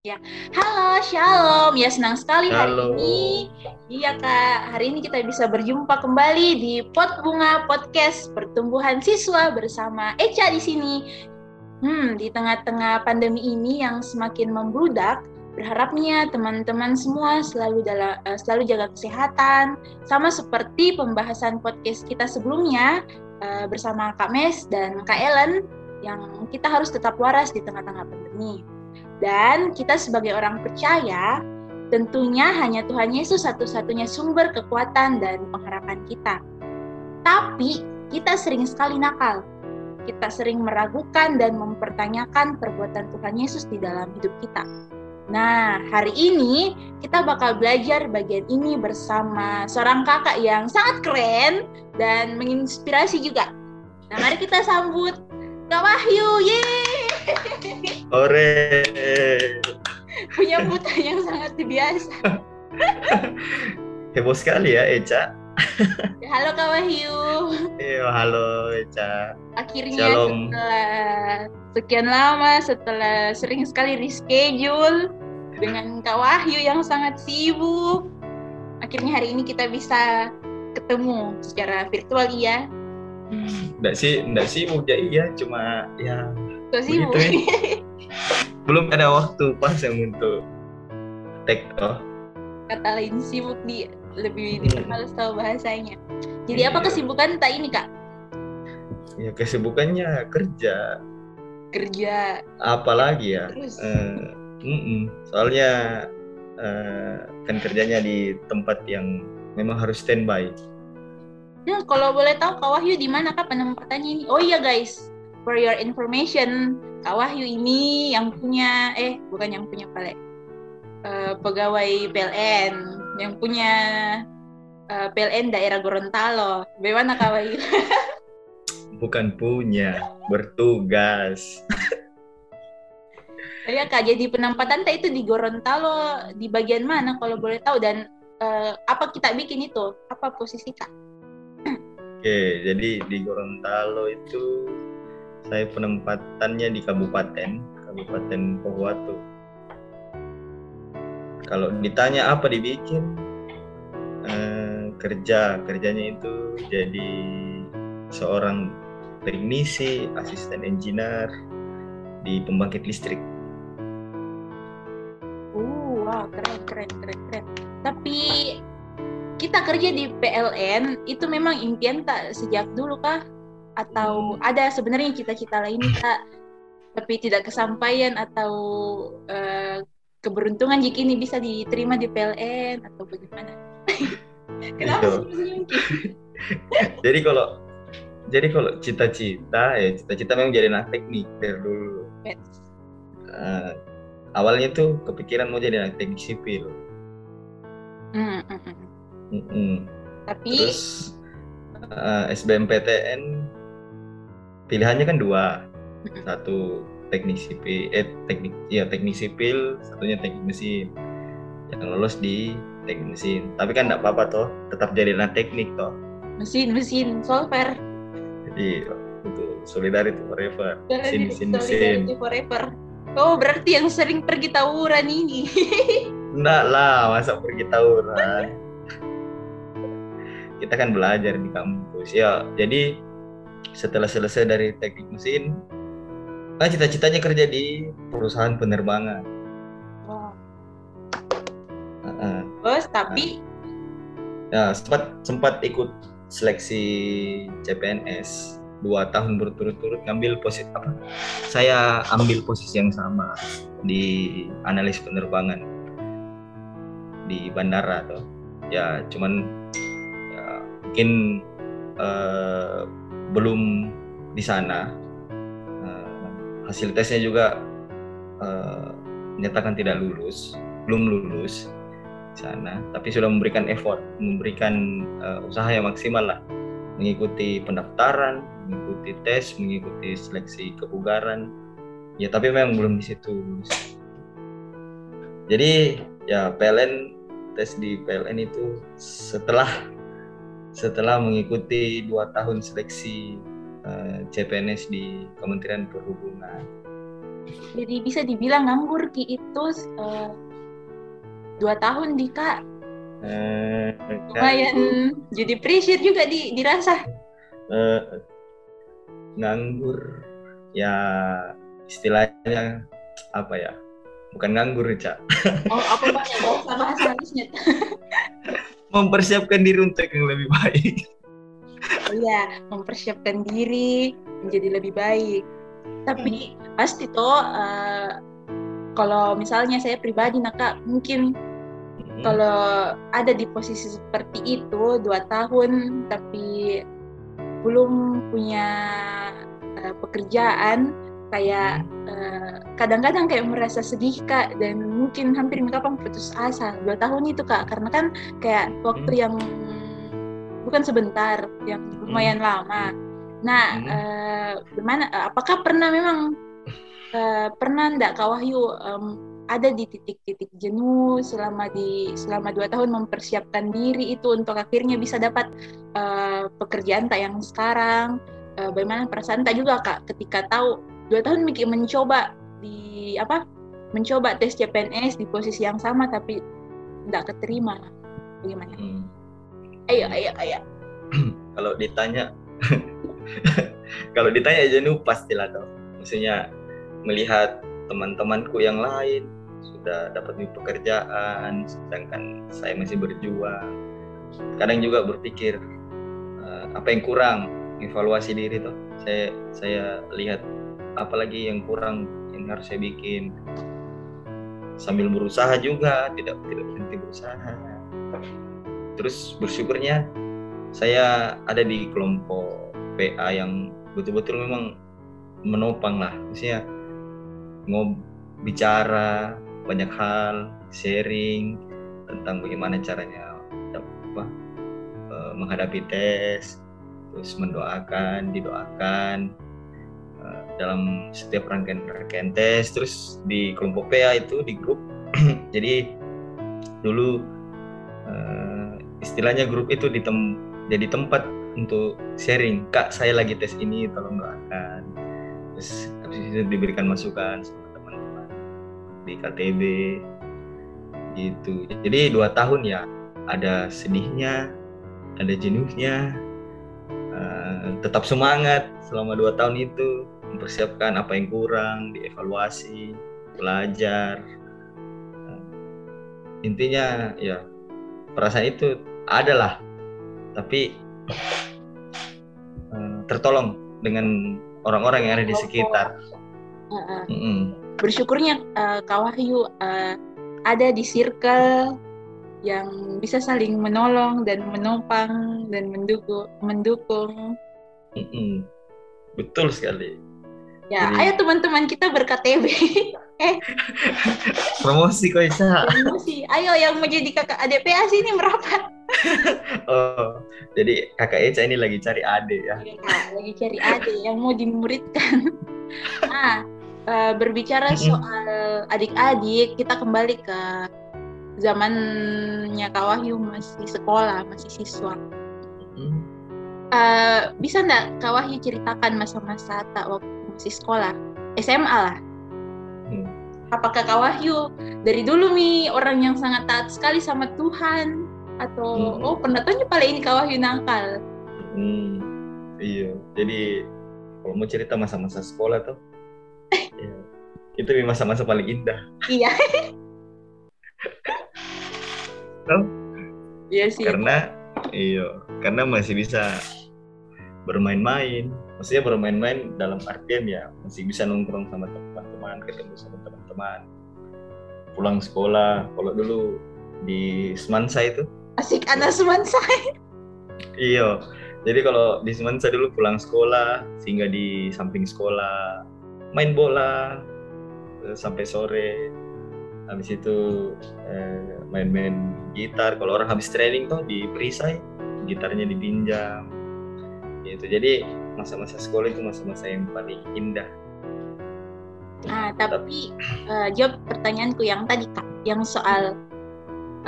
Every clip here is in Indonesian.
Ya, halo, shalom. Ya senang sekali hari Halo. ini. Iya kak, hari ini kita bisa berjumpa kembali di Pot Bunga Podcast Pertumbuhan Siswa bersama Eca di sini. Hmm, di tengah-tengah pandemi ini yang semakin membludak, berharapnya teman-teman semua selalu dalam eh, selalu jaga kesehatan, sama seperti pembahasan podcast kita sebelumnya eh, bersama Kak Mes dan Kak Ellen, yang kita harus tetap waras di tengah-tengah pandemi. Dan kita sebagai orang percaya, tentunya hanya Tuhan Yesus satu-satunya sumber kekuatan dan pengharapan kita. Tapi kita sering sekali nakal. Kita sering meragukan dan mempertanyakan perbuatan Tuhan Yesus di dalam hidup kita. Nah, hari ini kita bakal belajar bagian ini bersama seorang kakak yang sangat keren dan menginspirasi juga. Nah, mari kita sambut Kak Wahyu. Yeay! Ore. penyambutan yang sangat biasa. Heboh sekali ya Eca. Halo Kak Wahyu. Iya, halo Eca. Akhirnya Shalom. setelah sekian lama, setelah sering sekali reschedule dengan Kak Wahyu yang sangat sibuk, akhirnya hari ini kita bisa ketemu secara virtual ya. Enggak sih, enggak sih mau iya, cuma ya Sibuk. Begitu belum ada waktu pas yang untuk tag toh. Kata lain sibuk di lebih diperhalus tahu bahasanya. Jadi apa Iya. kesibukan tak ini Kak? Ya kesibukannya kerja, Kerja apalagi ya. terus. Eh, mm-mm. Soalnya eh, kan kerjanya di tempat yang memang harus standby. Nah, kalau boleh tahu Kak Wahyu di mana Kak penempatannya ini? Oh iya guys, for your information, Kak Wahyu ini yang punya eh bukan yang punya pale. eh, pegawai PLN yang punya eh, PLN daerah Gorontalo. Bagaimana Kak Wahyu? Bukan punya, bertugas. Iya Kak, jadi penempatan itu di Gorontalo di bagian mana kalau boleh tahu dan eh, apa kita bikin itu? Apa posisi Kak? Oke, jadi di Gorontalo itu saya penempatannya di kabupaten, Kabupaten Pohuwatu. Kalau ditanya apa dibikin, eh, kerja, kerjanya itu jadi seorang teknisi, asisten engineer di pembangkit listrik. Uh, wah keren keren keren keren. Tapi kita kerja di PLN itu memang impian tak sejak dulu kah? Atau ada sebenarnya cita-cita lain tak? Tapi tidak kesampaian atau eh, keberuntungan jika ini bisa diterima di PLN atau bagaimana? Kenapa senyum Jadi kalau jadi kalau cita-cita ya cita-cita memang jadi anak teknik dari dulu. Eh, awalnya tuh kepikiran mau jadi anak teknik sipil. Hmm, hmm, hmm. Mm-mm. Tapi Terus eh, SBMPTN pilihannya kan dua, satu teknik sipil, eh teknik ya teknik sipil, satunya teknik mesin. Yang lolos di teknik mesin. Tapi kan enggak apa-apa toh, tetap jadi anak teknik toh. mesin mesin solver Jadi itu solidarity forever. Mesin mesin mesin. Forever. Oh berarti yang sering pergi tawuran ini. Enggak lah, masa pergi tawuran. Kita kan belajar di kampus. Ya, jadi setelah selesai dari teknik mesin, kan cita-citanya kerja di perusahaan penerbangan. Wow. Heeh. Bos tapi Ya, sempat sempat ikut seleksi CPNS dua tahun berturut-turut ngambil posisi apa? Saya ambil posisi yang sama di analis penerbangan di bandara tuh. Ya, cuman ya, mungkin eh, belum di sana. Eh, hasil tesnya juga eh, menyatakan tidak lulus, belum lulus di sana, tapi sudah memberikan effort, memberikan eh, usaha yang maksimal lah, mengikuti pendaftaran, mengikuti tes, mengikuti seleksi kebugaran. Ya, tapi memang belum di situ. Jadi ya PLN tes di PLN itu setelah setelah mengikuti dua tahun seleksi eh, CPNS di Kementerian Perhubungan. Jadi bisa dibilang nganggur ki. Itu uh, dua tahun di kak. Uh, lumayan. Kan. jadi pressure juga di dirasa. Uh, nganggur ya istilahnya apa ya bukan nganggur cak. Oh apa pak? Ya bahasa bahasa harusnya mempersiapkan diri untuk yang lebih baik. Iya. Mempersiapkan diri menjadi lebih baik. Tapi hmm. pasti toh uh, kalau misalnya saya pribadi nak mungkin hmm. kalau ada di posisi seperti itu dua tahun tapi belum punya uh, pekerjaan kayak uh, kadang-kadang kayak merasa sedih kak dan mungkin hampir kapan putus asa dua tahun itu kak karena kan kayak waktu hmm. yang bukan sebentar yang lumayan hmm. lama nah hmm. uh, gimana apakah pernah memang uh, pernah ndak kak Wahyu um, ada di titik-titik jenuh selama di selama dua tahun mempersiapkan diri itu untuk akhirnya bisa dapat uh, pekerjaan tak yang sekarang uh, bagaimana perasaan tak juga kak ketika tahu dua tahun mencoba di apa mencoba tes CPNS di posisi yang sama tapi tidak keterima. Bagaimana? Hmm. ayo ayo ayo. Kalau ditanya kalau ditanya jenuh pastilah dong. Maksudnya melihat teman-temanku yang lain sudah dapat pekerjaan sedangkan saya masih berjuang. Kadang juga berpikir uh, apa yang kurang? Evaluasi diri tuh saya saya lihat apalagi yang kurang yang harus saya bikin. Sambil berusaha juga tidak tidak berhenti berusaha. Terus bersyukurnya saya ada di kelompok PA yang betul-betul memang menopang lah. Maksudnya ngob bicara banyak hal sharing tentang bagaimana caranya apa, eh, menghadapi tes terus mendoakan didoakan dalam setiap rangkaian-rangkaian tes terus di kelompok PA itu di grup. Jadi dulu uh, istilahnya grup itu ditem jadi tempat untuk sharing kak saya lagi tes ini tolong doakan. Terus habis itu diberikan masukan sama teman-teman di KTB gitu. Jadi dua tahun ya ada sedihnya ada jenuhnya uh, tetap semangat selama dua tahun itu mempersiapkan apa yang kurang, dievaluasi, belajar. Intinya ya perasaan itu adalah, tapi uh, tertolong dengan orang-orang yang ada di sekitar. Uh, uh. Mm -hmm. Bersyukurnya uh, Kak Wahyu uh, ada di circle yang bisa saling menolong dan menopang dan mendukung mendukung. Mm -hmm. Betul sekali. Ya, Jadi... ayo teman-teman kita berKTB. eh. Promosi kok Isa. Promosi. Ayo yang mau jadi kakak adik PA sini merapat. oh, jadi kakak Eca ini lagi cari adik ya. ya lagi cari adik yang mau dimuridkan. nah, uh, berbicara soal adik-adik, kita kembali ke zamannya Kak Wahyu masih sekolah, masih siswa. Uh, bisa nggak Kak Wahyu ceritakan masa-masa tak waktu masih sekolah SMA lah hmm. apakah Kak Wahyu dari dulu nih orang yang sangat taat sekali sama Tuhan atau hmm. oh pendatangnya paling ini Kak Wahyu nakal hmm. iya jadi kalau mau cerita masa-masa sekolah tuh ya, itu masa-masa paling indah iya? iya sih karena iya karena masih bisa bermain-main. Maksudnya bermain-main dalam artian ya masih bisa nongkrong sama teman-teman ketemu sama teman-teman. Pulang sekolah kalau dulu di Semansa itu. Asik anak Semansa iya jadi kalau di Semansa dulu pulang sekolah sehingga di samping sekolah main bola eh, sampai sore habis itu eh, main-main gitar. Kalau orang habis training tuh di perisai gitarnya dipinjam. Gitu. Jadi masa-masa sekolah itu masa-masa yang paling indah. Nah tapi uh, jawab pertanyaanku yang tadi kak. Yang soal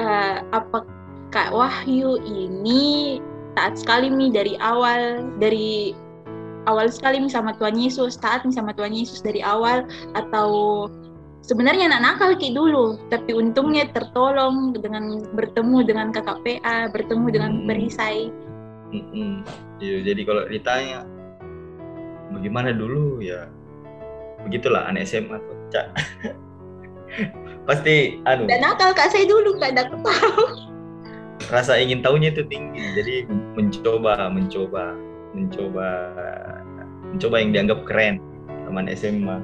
uh, apa kak Wahyu ini taat sekali nih dari awal dari awal sekali nih sama Tuhan Yesus, taat nih sama Tuhan Yesus dari awal atau sebenarnya anak nakal kayak dulu, tapi untungnya tertolong dengan bertemu dengan KKPA, bertemu dengan Hmm. perisai. Mm-mm. Iya, jadi kalau ditanya bagaimana dulu ya begitulah anak SMA tuh, Cak. Pasti anu Dan nakal kak saya dulu kak ada tahu. rasa ingin tahunya itu tinggi. Jadi mencoba, mencoba, mencoba mencoba yang dianggap keren teman SMA.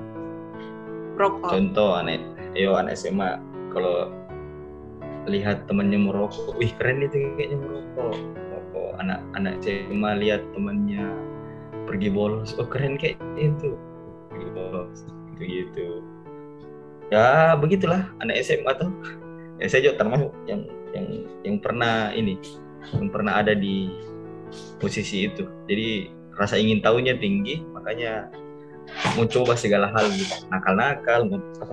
Rokok. Contoh anak yo anak SMA kalau lihat temannya merokok, wih keren itu kayaknya merokok. Merokok. Anak anak SMA lihat temannya pergi bolos, oh keren kayak itu. Pergi bolos, gitu gitu. Ya begitulah anak SMA tuh. Ya saya juga termasuk yang yang yang pernah ini, yang pernah ada di posisi itu. Jadi rasa ingin tahunya tinggi, makanya mau coba segala hal gitu. Nakal-nakal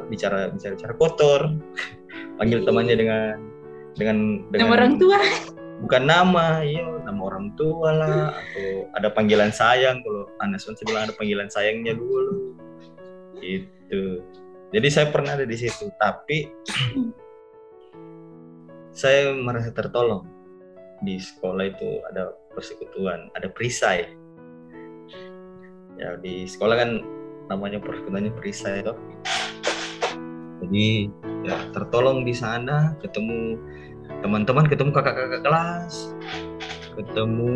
bicara bicara bicara kotor. Panggil temannya dengan dengan dengan Nama orang tua. bukan nama iya nama orang tua lah atau ada panggilan sayang. Kalau anak saya bilang ada panggilan sayangnya dulu. Gitu. Jadi saya pernah ada di situ tapi saya merasa tertolong. Di sekolah itu ada persekutuan ada perisai ya di sekolah kan namanya persekutuannya perisai itu jadi ya tertolong di sana ketemu teman-teman ketemu kakak-kakak kelas ketemu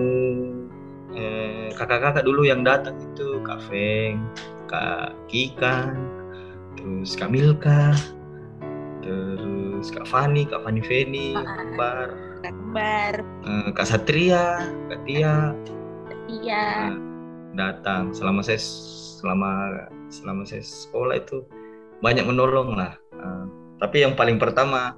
eh, kakak-kakak dulu yang datang itu kak Feng kak Kikan terus kak Milka terus kak Fani kak Fani Feni kembar Kak kembar. eh, kak Satria kak Tia Iya. Nah, datang selama saya selama selama saya sekolah itu banyak menolong lah Eh, tapi yang paling pertama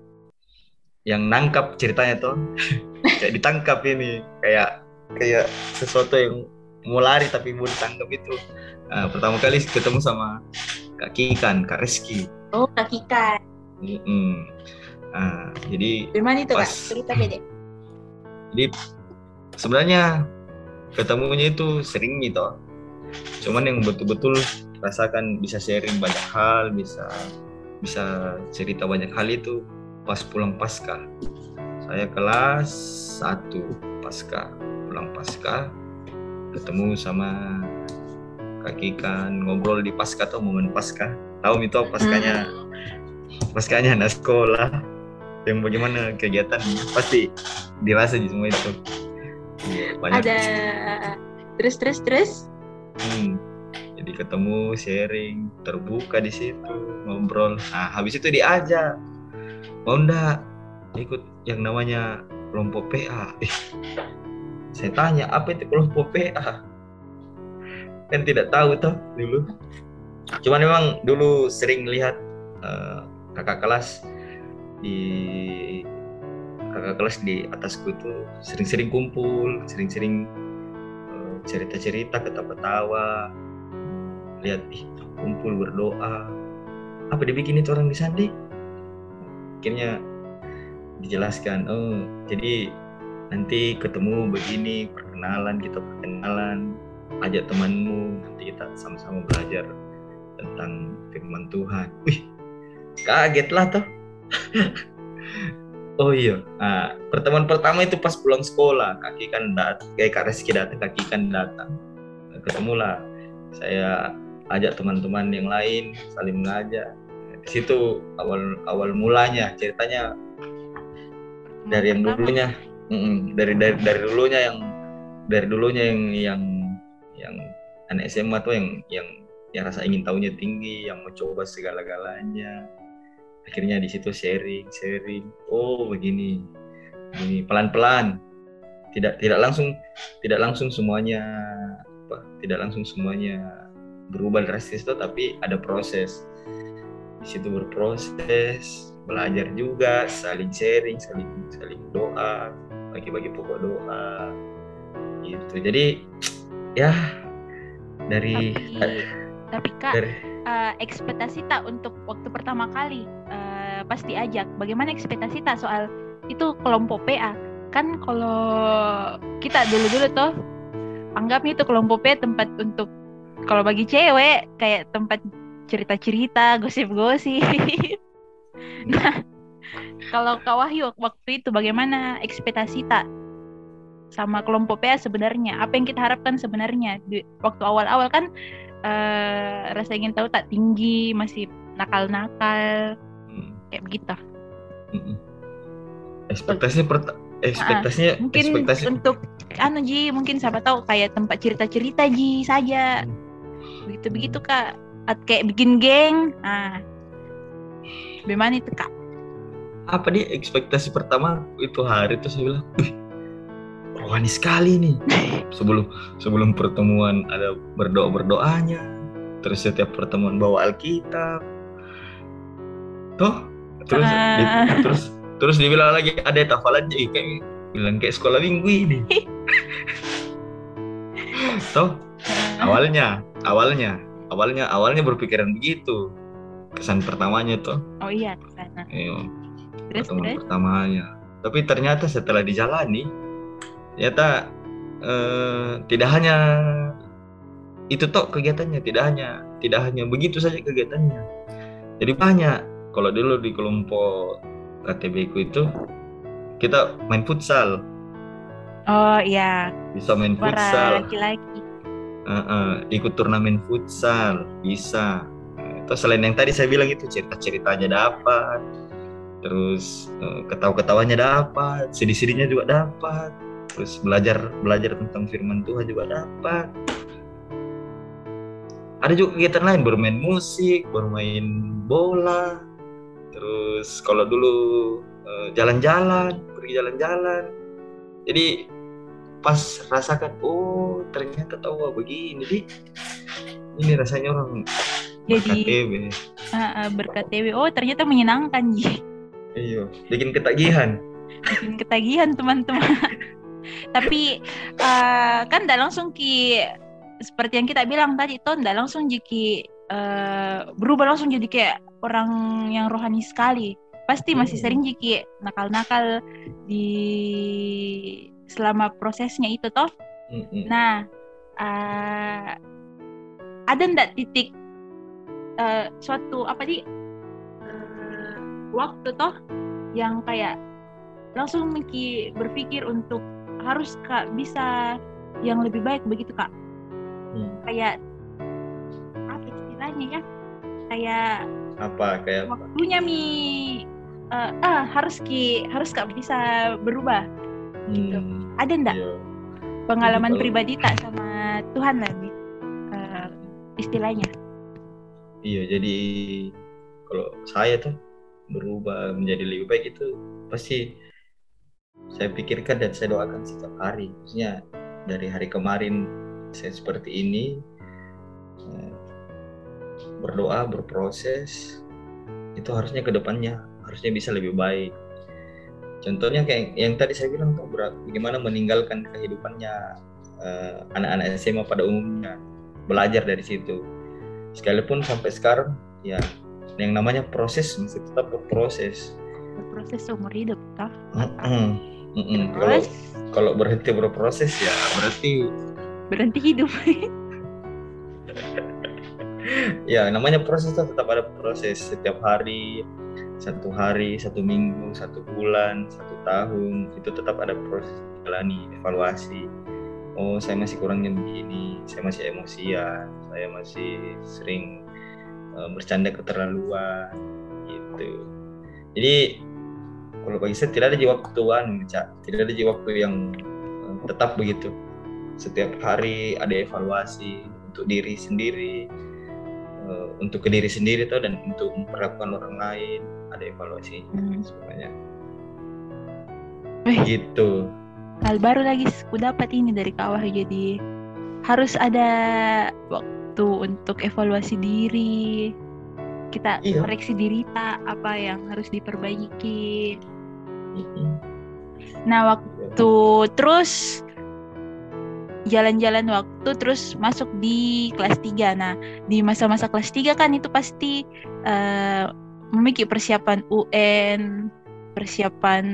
yang nangkap ceritanya tuh kayak ditangkap ini kayak kayak sesuatu yang mau lari tapi mau ditangkap itu Nah, pertama kali ketemu sama kak Kikan kak Rizky Oh kak Kika. Mm-mm. Nah, jadi Di mana itu kak? Pas. Cerita beda. jadi sebenarnya ketemunya itu sering gitu. Cuman yang betul-betul rasakan bisa sharing banyak hal bisa bisa cerita banyak hal itu pas pulang pasca saya kelas 1 pasca pulang pasca ketemu sama kaki kan ngobrol di pasca atau momen pasca tahu itu paskanya paskanya anak sekolah. Yang bagaimana kegiatan pasti dirasa di semua itu Iya, banyak Ada terus terus terus. Hmm. Jadi ketemu, sharing, terbuka di situ, ngobrol. Nah, habis itu diajak. Mau enggak ikut yang namanya kelompok PA? Eh, saya tanya, apa itu kelompok PA? Kan tidak tahu toh dulu. Cuman memang dulu sering lihat eh, kakak kelas di kakak kelas di atasku itu sering-sering kumpul, sering-sering eh, cerita-cerita, ketawa-tawa, lihat ih kumpul berdoa. Apa dibikin itu orang di sandi? Akhirnya dijelaskan, oh jadi nanti ketemu begini, perkenalan, kita perkenalan, ajak temanmu, nanti kita sama-sama belajar tentang firman Tuhan. Wih, kaget lah toh. Oh iya, nah, pertemuan pertama itu pas pulang sekolah, kaki kan datang, kayak Kak Reski datang, kaki kan datang, ketemulah. Saya ajak teman-teman yang lain saling mengajak. Di situ awal awal mulanya ceritanya dari yang dulunya, mm, dari dari dari dulunya yang dari dulunya yang yang yang anak SMA tuh yang yang yang rasa ingin tahunya tinggi, yang mencoba segala-galanya akhirnya di situ sharing sharing. Oh begini. Begini pelan pelan tidak tidak langsung tidak langsung semuanya apa tidak langsung semuanya berubah drastis tuh tapi ada proses. Di situ berproses belajar juga saling sharing saling saling doa bagi bagi pokok doa gitu. Jadi ya dari Tapi, tapi kak, dari eh, ekspektasi tak untuk waktu pertama kali eh, pas diajak? Bagaimana ekspektasi tak soal itu kelompok PA? Kan kalau kita dulu-dulu tuh anggapnya itu kelompok P tempat untuk kalau bagi cewek kayak tempat cerita-cerita, gosip-gosip. nah, kalau Kak Wahyu waktu itu bagaimana ekspektasi tak sama kelompok PA sebenarnya? Apa yang kita harapkan sebenarnya di waktu awal-awal kan uh, rasa ingin tahu tak tinggi, masih nakal-nakal hmm. kayak begitu. Hmm. Ekspektasinya per ekspektasinya uh, mungkin ekspektasi... untuk anu Ji, mungkin siapa tahu kayak tempat cerita-cerita Ji saja. Hmm. Begitu-begitu Kak. At kayak bikin geng. Ah. Bagaimana itu Kak? apa nih ekspektasi pertama itu hari itu saya bilang, wih rohani sekali nih. sebelum sebelum pertemuan ada berdoa berdoanya, terus setiap pertemuan bawa Alkitab, toh terus uh. di, terus terus dibilang lagi ada tafalannya kayak bilang kayak sekolah minggu ini. toh awalnya awalnya awalnya awalnya berpikiran begitu. Kesan pertamanya tuh oh iya ke sana. Iya. Pertemuan pertamanya. Tapi ternyata setelah dijalani ternyata eh, tidak hanya itu toh kegiatannya tidak hanya tidak hanya begitu saja kegiatannya. Jadi banyak. Kalau dulu di kelompok KTB ku itu kita main futsal. Oh iya. Bisa main Para futsal. laki-laki. Uh, uh, ikut turnamen futsal bisa. Itu selain yang tadi saya bilang itu cerita ceritanya dapat. Terus uh, ketawa-ketawanya dapat sedih-sedihnya juga dapat terus belajar belajar tentang firman Tuhan juga dapat ada juga kegiatan lain bermain musik bermain bola. Terus kalau dulu eh, jalan-jalan pergi jalan-jalan. Jadi pas rasakan oh ternyata tahu begini. Jadi ini rasanya orang jadi uh, berKTW oh ternyata menyenangkan ji. Iya, bikin ketagihan. Bikin ketagihan teman-teman. Tapi uh, kan tidak langsung ki seperti yang kita bilang tadi tuh tidak langsung jiki uh, berubah langsung jadi kayak orang yang rohani sekali. Pasti masih hmm. sering jiki nakal-nakal di selama prosesnya itu toh. Hmm. Nah, uh, ada ndak titik uh, suatu apa sih waktu toh yang kayak langsung Miki berpikir untuk harus kak bisa yang lebih baik begitu kak. Hmm. kayak apa istilahnya ya? Kayak apa? Kayak waktunya mi. Uh, ah harus ki harus kak bisa berubah. Gitu. Hmm, ada ndak? iya. pengalaman kalau... pribadi tak sama Tuhan lagi? Uh, istilahnya. Iya jadi kalau saya tuh berubah menjadi lebih baik itu pasti saya pikirkan dan saya doakan setiap hari. Maksudnya dari hari kemarin saya seperti ini eh, berdoa berproses itu harusnya ke depannya harusnya bisa lebih baik. Contohnya kayak yang tadi saya bilang tuh bagaimana meninggalkan kehidupannya eh, anak-anak SMA pada umumnya belajar dari situ. Sekalipun sampai sekarang ya yang namanya proses masih tetap berproses berproses seumur hidup toh kalau kalau berhenti berproses ya berarti berhenti hidup. Ya namanya proses itu tetap ada proses setiap hari satu hari satu minggu satu bulan satu tahun itu tetap ada proses jalani evaluasi. Oh saya masih kurangnya begini saya masih emosian saya masih sering uh, bercanda keterlaluan gitu. Jadi kalau bagi saya tidak ada jiwa waktuan tidak ada jiwa waktu yang uh, tetap begitu. Setiap hari ada evaluasi untuk diri sendiri uh, untuk ke diri sendiri tuh dan untuk memperlakukan orang lain. Ada evaluasi hmm. sebenarnya. Gitu. Hal baru lagi aku dapat ini dari kawah jadi harus ada waktu untuk evaluasi diri kita iya. koreksi diri tak apa yang harus diperbaiki. Nah waktu terus jalan-jalan waktu terus masuk di kelas 3 nah di masa-masa kelas 3 kan itu pasti uh, memiliki persiapan UN persiapan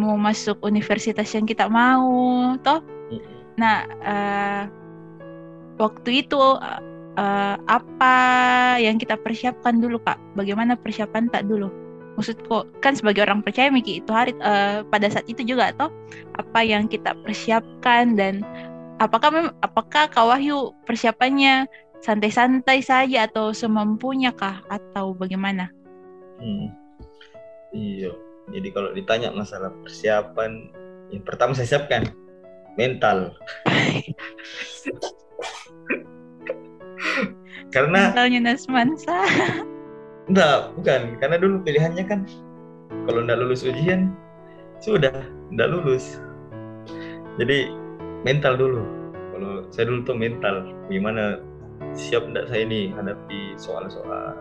mau masuk universitas yang kita mau toh. Nah, uh, waktu itu uh, apa yang kita persiapkan dulu kak? Bagaimana persiapan tak dulu? Maksudku kan sebagai orang percaya Miki itu hari uh, pada saat itu juga atau apa yang kita persiapkan dan apakah mem apakah Kak Wahyu persiapannya santai-santai saja atau semampunya kah atau bagaimana? Hmm. Iya. Jadi kalau ditanya masalah persiapan, yang pertama saya siapkan mental. karena mentalnya Nasmansa enggak bukan karena dulu pilihannya kan kalau enggak lulus ujian sudah enggak lulus jadi mental dulu kalau saya dulu tuh mental gimana siap enggak saya ini hadapi soal-soal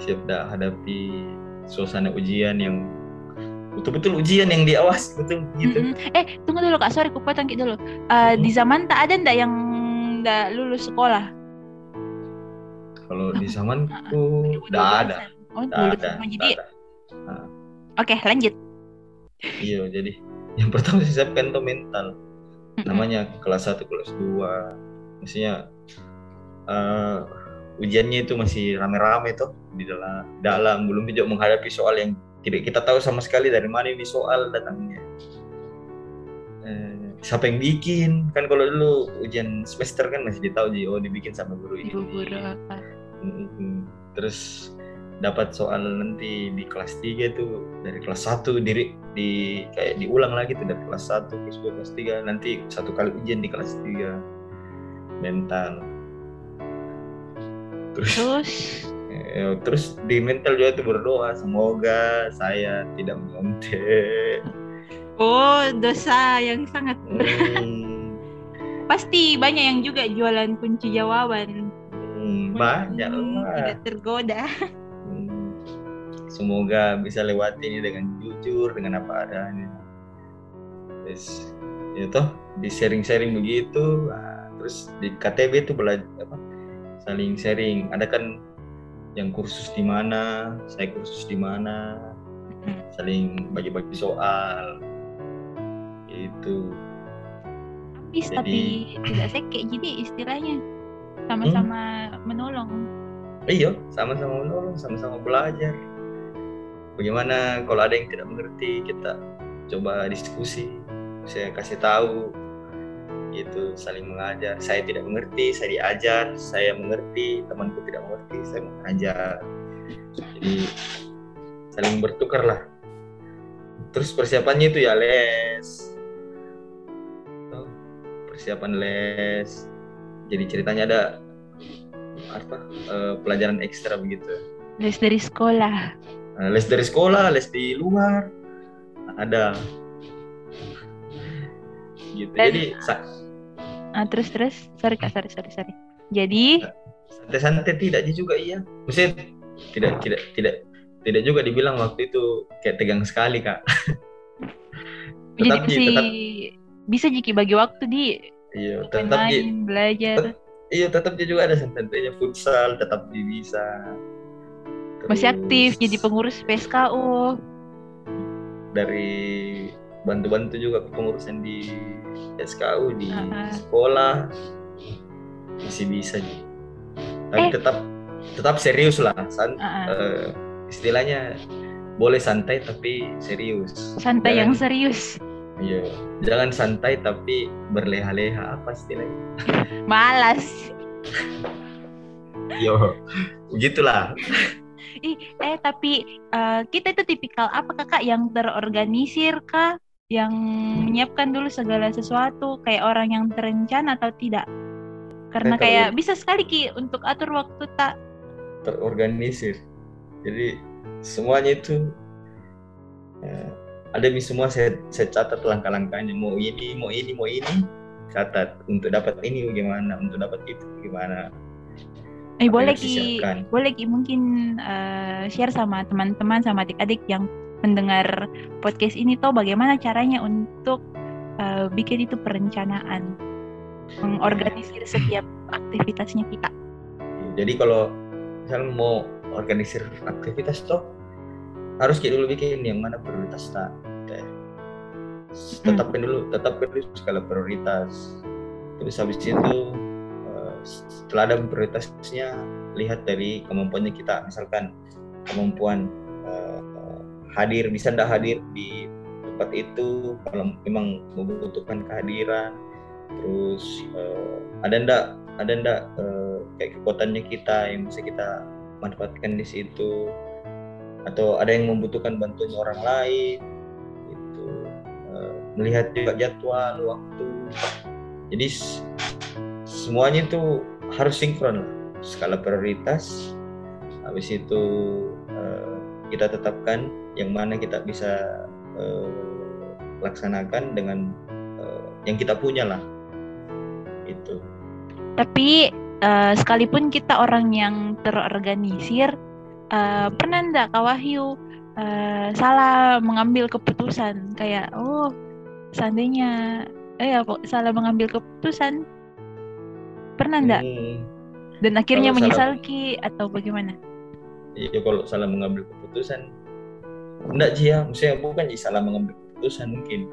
siap enggak hadapi suasana ujian yang betul-betul ujian yang diawas betul gitu. Mm -hmm. Eh tunggu dulu kak, sorry kupotong dulu. Uh, di zaman tak ada ndak yang ndak lulus sekolah? Kalau di zamanku tidak ada. Oh, ada. Jadi, nah. oke okay, lanjut. Iya, jadi yang pertama saya siapkan itu mental. Namanya kelas 1, kelas 2. Maksudnya uh, ujiannya itu masih rame-rame tuh di dalam dalam belum juga menghadapi soal yang tidak kita tahu sama sekali dari mana ini soal datangnya. Eh, siapa yang bikin kan kalau dulu ujian semester kan masih ditahu oh dibikin sama guru ini. Guru apa? Terus dapat soal nanti di kelas 3 itu dari kelas 1 diri di kayak diulang lagi tuh dari kelas 1 kelas 2 kelas 3 nanti satu kali ujian di kelas 3 mental. Terus terus, ya, terus di mental juga tuh berdoa semoga saya tidak menyontek oh dosa yang sangat berat. Hmm. pasti banyak yang juga jualan kunci jawaban banyak hmm, lah. Tidak tergoda. Hmm. Semoga bisa lewati ini dengan jujur, dengan apa adanya. Terus itu ya di sharing-sharing begitu. Nah, terus di KTB itu belajar apa? Saling sharing. Ada kan yang kursus di mana, saya kursus di mana, hmm. saling bagi-bagi soal. Itu. Habis tapi tidak sekek jadi istilahnya sama-sama hmm. menolong. Iya sama-sama menolong sama-sama belajar. Bagaimana kalau ada yang tidak mengerti kita coba diskusi. Saya kasih tahu itu saling mengajar. Saya tidak mengerti saya diajar. Saya mengerti temanku tidak mengerti saya mengajar. Jadi saling bertukar lah. Terus persiapannya itu ya les. Persiapan les jadi ceritanya ada apa uh, pelajaran ekstra begitu. Les dari sekolah. Uh, les dari sekolah les di luar. Ada. Gitu. Dan, jadi uh, terus terus. Sorry kak. Sorry sorry sorry. Jadi santai-santai tidak juga iya. Maksudnya tidak tidak tidak tidak juga dibilang waktu itu kayak tegang sekali kak. Jadi tetap, tetap, bisa jiki bagi waktu di iya tetap main, belajar. Tet iya tetap dia juga ada santainya futsal tetap dia bisa. Terus, masih aktif jadi pengurus PSKU dari bantu-bantu juga kepengurusan di PSKU di uh -huh. sekolah. Masih bisa nih tapi eh. tetap tetap serius lah San, uh -huh. uh, istilahnya boleh santai tapi serius. Santai Jangan, yang serius Iya, jangan santai tapi berleha-leha apa istilahnya? Malas. Yo, begitulah. Ih, eh tapi uh, kita itu tipikal apa kakak yang terorganisir kah? Yang menyiapkan dulu segala sesuatu kayak orang yang terencana atau tidak? Karena kayak bisa sekali ki untuk atur waktu tak terorganisir. Jadi semuanya itu ya, ada di semua saya, saya catat langkah-langkahnya. Mau ini mau ini mau ini catat. Untuk dapat ini bagaimana? Untuk dapat itu bagaimana? Eh boleh ki, boleh ki mungkin uh, share sama teman-teman sama adik-adik yang mendengar podcast ini tahu bagaimana caranya untuk uh, bikin itu perencanaan, mengorganisir setiap aktivitasnya kita. Jadi kalau misalnya mau organisir aktivitas toh harus kita dulu bikin yang mana prioritas tak tetapkan dulu tetapkan dulu skala prioritas. Terus habis itu eh, setelah ada prioritasnya lihat dari kemampuannya kita. Misalkan kemampuan eh, hadir bisa tidak hadir di tempat itu kalau memang membutuhkan kehadiran. Terus eh, ada ndak ada ndak kayak kekuatannya kita yang bisa kita manfaatkan di situ atau ada yang membutuhkan bantuan orang lain itu melihat juga jadwal waktu. Jadi semuanya itu harus sinkron lah. Skala prioritas habis itu uh, kita tetapkan yang mana kita bisa uh, laksanakan dengan yang kita punya lah. Itu tapi sekalipun kita orang yang terorganisir uh, pernah enggak Kak Wahyu uh, salah mengambil keputusan? Kayak oh seandainya eh ya salah mengambil keputusan? Pernah enggak hmm. dan akhirnya kalau menyesal salah, ki atau bagaimana? Iya kalau salah mengambil keputusan enggak sih ya. Maksudnya bukan sih salah mengambil keputusan mungkin.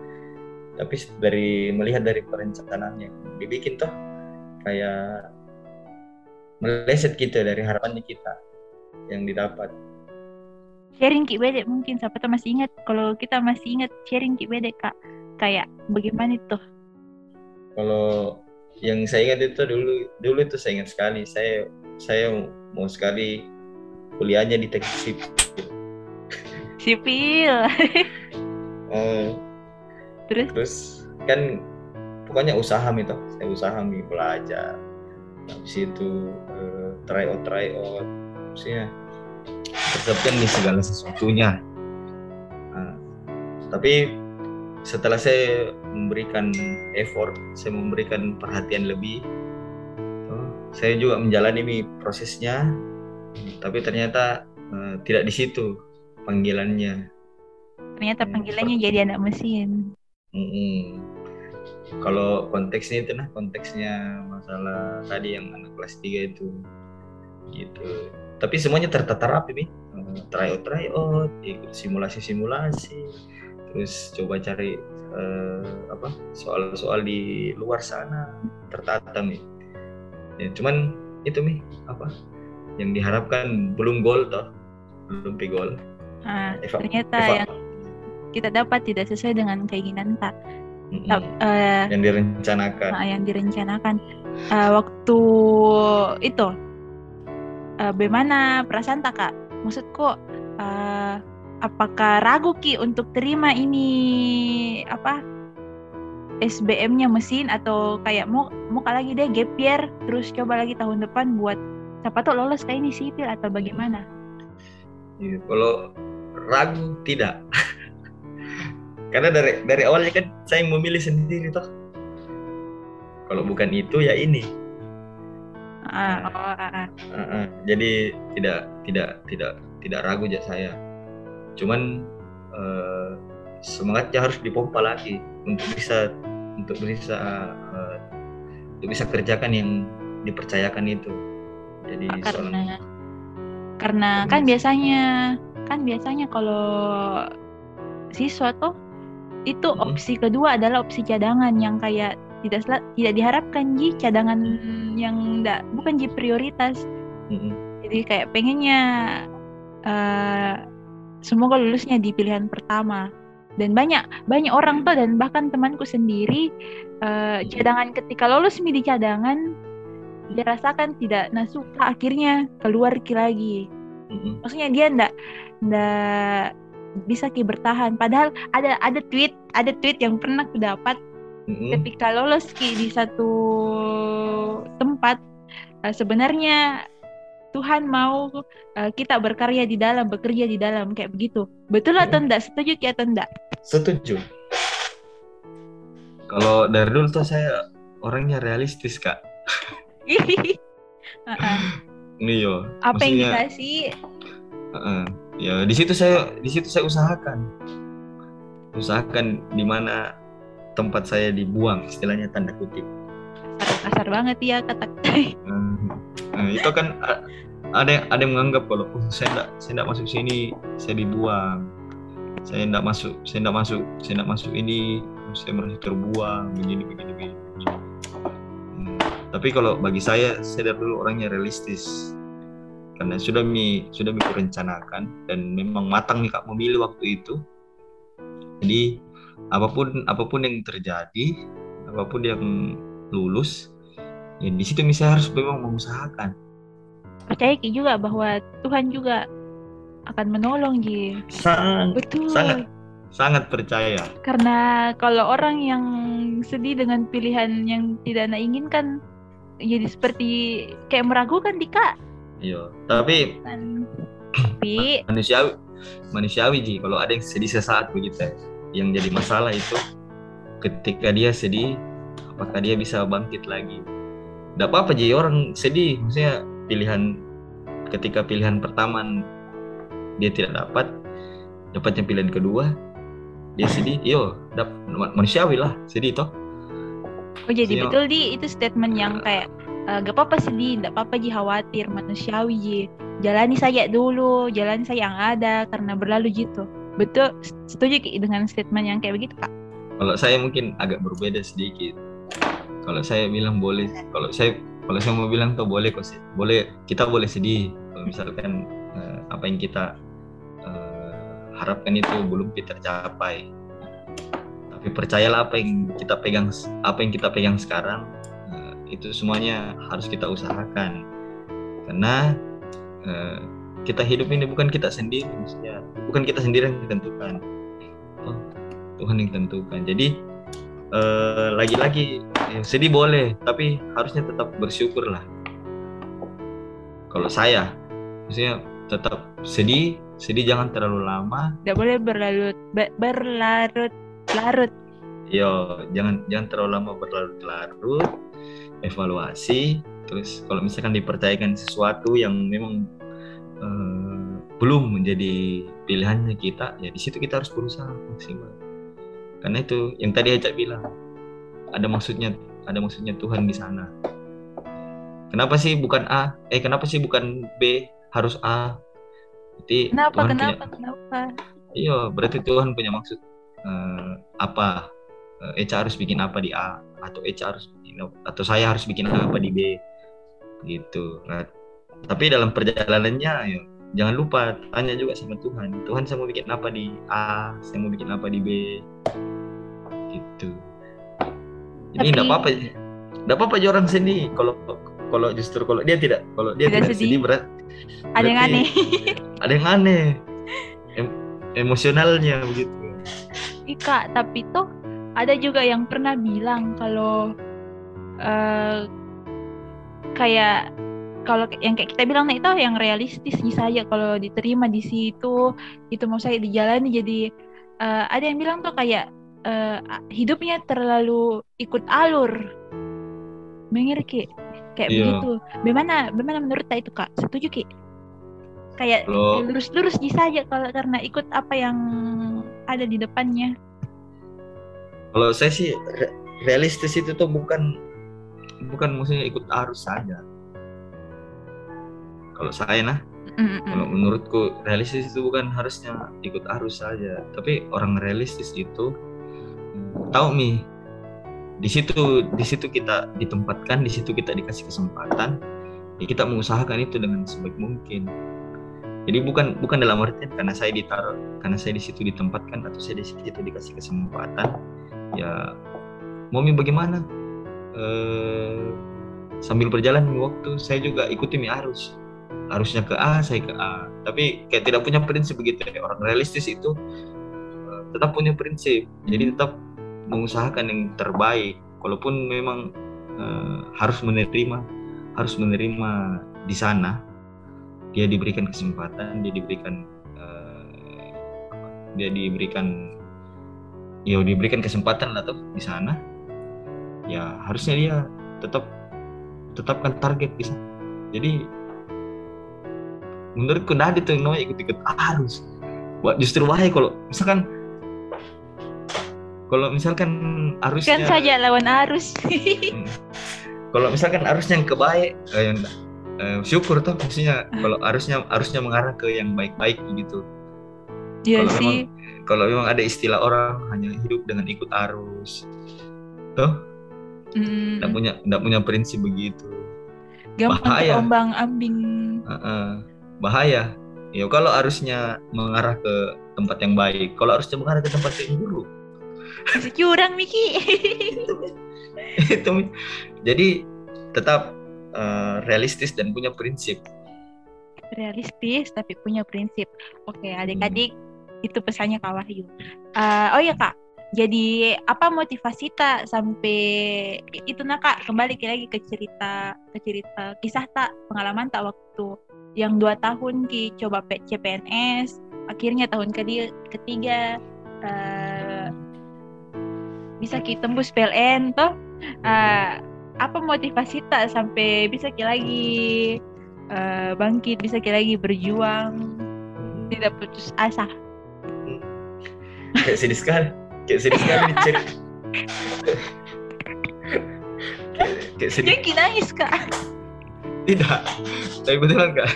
Tapi dari melihat dari perencanaan yang dibikin toh kayak meleset gitu dari harapannya kita yang didapat. Sharing ki bedek mungkin siapa tuh masih ingat. Kalau kita masih ingat sharing ki bedek kak. Kayak bagaimana itu? Kalau yang saya ingat itu dulu dulu itu saya ingat sekali. Saya saya mau sekali kuliahnya di teknik sipil. Sipil. Uh, terus? terus kan pokoknya usaha itu saya usaha nih belajar. Habis itu uh, try out try out maksudnya persiapkan nih segala sesuatunya uh, tapi setelah saya memberikan effort, saya memberikan perhatian lebih, oh, saya juga menjalani prosesnya, tapi ternyata uh, tidak di situ panggilannya. Ternyata panggilannya jadi anak mesin. Mm -hmm. Kalau konteksnya itu nah konteksnya masalah tadi yang anak kelas 3 itu gitu. Tapi semuanya tertata rapi nih. Uh, tryout tryout, ikut simulasi simulasi terus coba cari uh, apa soal-soal di luar sana. Tertata nih ya, cuman itu nih apa yang diharapkan belum gol toh. Belum pi gol. Ah, Eva, ternyata Eva. yang kita dapat tidak sesuai dengan keinginan tak mm-hmm. uh, yang direncanakan. uh, yang direncanakan. Uh, waktu itu uh, bagaimana perasaan tak kak maksudku uh, apakah ragu Ki untuk terima ini apa SBM-nya mesin atau kayak mau mau lagi deh gap terus coba lagi tahun depan buat siapa tuh lolos kayak ini sipil atau bagaimana? Ya, kalau ragu tidak. Karena dari dari awalnya kan saya memilih sendiri toh. Kalau bukan itu ya ini. Ah, oh, ah, ah. Uh, uh, jadi tidak tidak tidak tidak ragu ya saya. Cuman uh, semangatnya harus dipompa lagi untuk bisa untuk bisa uh, untuk bisa kerjakan yang dipercayakan itu. Jadi karena soal, karena kan biasanya kan biasanya kalau siswa tuh itu opsi kedua adalah opsi cadangan yang kayak tidak tidak diharapkan ji cadangan yang enggak bukan ji prioritas. Hmm. jadi kayak pengennya uh, semoga lulusnya di pilihan pertama. Dan banyak banyak orang tuh dan bahkan temanku sendiri uh, cadangan ketika lolos di cadangan dia rasakan tidak nah suka akhirnya keluar lagi. Maksudnya dia ndak ndak bisa ki bertahan. Padahal ada ada tweet ada tweet yang pernah aku dapat mm-hmm. ketika lolos ki di satu tempat uh, sebenarnya Tuhan mau uh, kita berkarya di dalam, bekerja di dalam kayak begitu. Betul atau enggak? Setuju ya atau enggak? Setuju. Kalau dari dulu tuh saya orangnya realistis kak. uh-uh. Nih yo. Apa yang dikasih? Uh-uh. Ya di situ saya di situ saya usahakan, usahakan di mana tempat saya dibuang, istilahnya tanda kutip. Kasar, banget ya kata. Nah, itu kan ada yang ada yang menganggap kalau oh, saya tidak saya tidak masuk sini saya dibuang saya tidak masuk saya tidak masuk saya tidak masuk ini saya merasa terbuang begini begini begini, begini. Hmm, tapi kalau bagi saya saya dari dulu orangnya realistis karena sudah mi sudah mi rencanakan dan memang matang nih kak memilih waktu itu jadi apa pun apa pun yang terjadi apa pun yang lulus ya di situ misalnya harus memang mengusahakan. Percaya Ki juga bahwa Tuhan juga akan menolong Ji. Sangat betul. sangat sangat percaya. Karena kalau orang yang sedih dengan pilihan yang tidak anda inginkan jadi seperti kayak meragukan di kak. Iya tapi tapi manusiawi manusiawi ji kalau ada yang sedih sesaat begitu. ya. Yang jadi masalah itu ketika dia sedih apakah dia bisa bangkit lagi? Tidak apa-apa ji. Orang sedih maksudnya pilihan ketika pilihan pertama dia tidak dapat dapatnya pilihan kedua dia sedih yo dap manusiawi lah sedih toh. Oh jadi Iya. betul di itu statement yang kayak eh, gak apa-apa sedih gak apa-apa Ji khawatir manusiawi Ji. Jalani saja dulu jalani saja yang ada karena berlalu gitu betul. Setuju dengan statement yang kayak begitu kak? Kalau saya mungkin agak berbeda sedikit. Kalau saya bilang boleh kalau saya kalau saya mau bilang tuh boleh kok boleh kita boleh sedih. Kalau misalkan eh, apa yang kita eh, harapkan itu belum tercapai. Tapi percayalah apa yang kita pegang apa yang kita pegang sekarang eh, itu semuanya harus kita usahakan. Karena eh, kita hidup ini bukan kita sendiri maksudnya. Bukan kita sendiri yang ditentukan. Oh, Tuhan yang tentukan jadi eh, lagi-lagi ya, sedih boleh tapi harusnya tetap bersyukur lah kalau saya maksudnya tetap sedih sedih jangan terlalu lama. Gak boleh berlarut be- berlarut larut. Yo jangan jangan terlalu lama berlarut-larut evaluasi. Terus kalau misalkan dipercayakan sesuatu yang memang eh, belum menjadi pilihannya kita ya di situ kita harus berusaha maksimal. Karena itu yang tadi Ajak bilang ada maksudnya ada maksudnya Tuhan di sana. Kenapa sih bukan A? Eh kenapa sih bukan B harus A? Berarti kenapa Tuhan kenapa punya- kenapa Iya, berarti Tuhan punya maksud eh, apa? Eh, Eca harus bikin apa di A? Atau Eca harus bikin atau saya harus bikin apa di B? Gitu. Nah, tapi dalam perjalanannya ya jangan lupa tanya juga sama Tuhan. Tuhan saya mau bikin apa di A, saya mau bikin apa di B gitu. Jadi enggak apa-apa. Enggak apa-apa aja orang sini kalau kalau justru kalau dia tidak kalau dia Tidak tidak, sedih. sedih berat ada yang aneh ada yang aneh Em- emosionalnya begitu Ika tapi tuh ada juga yang pernah bilang kalau eh kayak kalau yang kayak kita bilang nah itu yang realistis sih saja kalau diterima di situ. Itu mau saya dijalani jadi eh, ada yang bilang tuh kayak eh, hidupnya terlalu ikut alur. Mengira Ki? Kayak Iya. begitu. Bagaimana bagaimana menurut tak itu kak? Setuju Ki? Kayak lurus-lurus di saja kalau karena ikut apa yang ada di depannya. Kalau saya sih re- realistis itu tuh bukan bukan maksudnya ikut arus saja. Kalau saya nah, kalau menurutku realistis itu bukan harusnya ikut arus saja, tapi orang realistis itu tahu mi di situ di situ kita ditempatkan, di situ kita dikasih kesempatan, ya kita mengusahakan itu dengan sebaik mungkin. Jadi bukan bukan dalam artian karena saya ditaruh, karena saya di situ ditempatkan atau saya di situ dikasih kesempatan, ya mau mi bagaimana? Eh, sambil berjalan waktu saya juga ikuti mi arus arusnya ke A saya ke A. Tapi kayak tidak punya prinsip begitu ya. Orang realistis itu eh, tetap punya prinsip. Jadi tetap mengusahakan yang terbaik. Walaupun memang eh, harus menerima harus menerima di sana. Dia diberikan kesempatan dia diberikan apa, dia diberikan ya diberikan kesempatan lah tuh di sana. Ya harusnya dia tetap tetapkan target bisa jadi menurutku ada tuh namanya ikut-ikut arus justru bahaya kalau misalkan kalau misalkan arusnya kan saja lawan arus Hmm. kalau misalkan arusnya yang kebaik eh, yang eh, syukur tuh maksudnya kalau arusnya arusnya mengarah ke yang baik-baik gitu Iya Kalau sih. kalau memang ada istilah orang hanya hidup dengan ikut arus toh Mm, nggak punya nggak punya prinsip begitu gampang bahaya. terombang ambing. Heeh. Bahaya. Ya kalau arusnya mengarah ke tempat yang baik kalau arusnya mengarah ke tempat yang buruk. Curang Miki. itu jadi tetap eh, realistis dan punya prinsip. Realistis tapi punya prinsip. Oke, adik-adik itu pesannya Kak Wahyu. Eh, oh ya Kak, jadi apa motivasi tak sampai itu nak Kak? Kembali ke- lagi ke cerita ke cerita kisah tak pengalaman tak waktu yang dua tahun ki coba CPNS akhirnya tahun ketiga eh, bisa ki tembus PLN toh Eh, apa motivasi tak sampai bisa ki lagi eh, bangkit bisa ki lagi berjuang tidak putus asa? Kayak sedih sekali kayak sedih sekali cerita kayak, kayak sedih. Ki nangis kak tidak. Tapi betulan kak?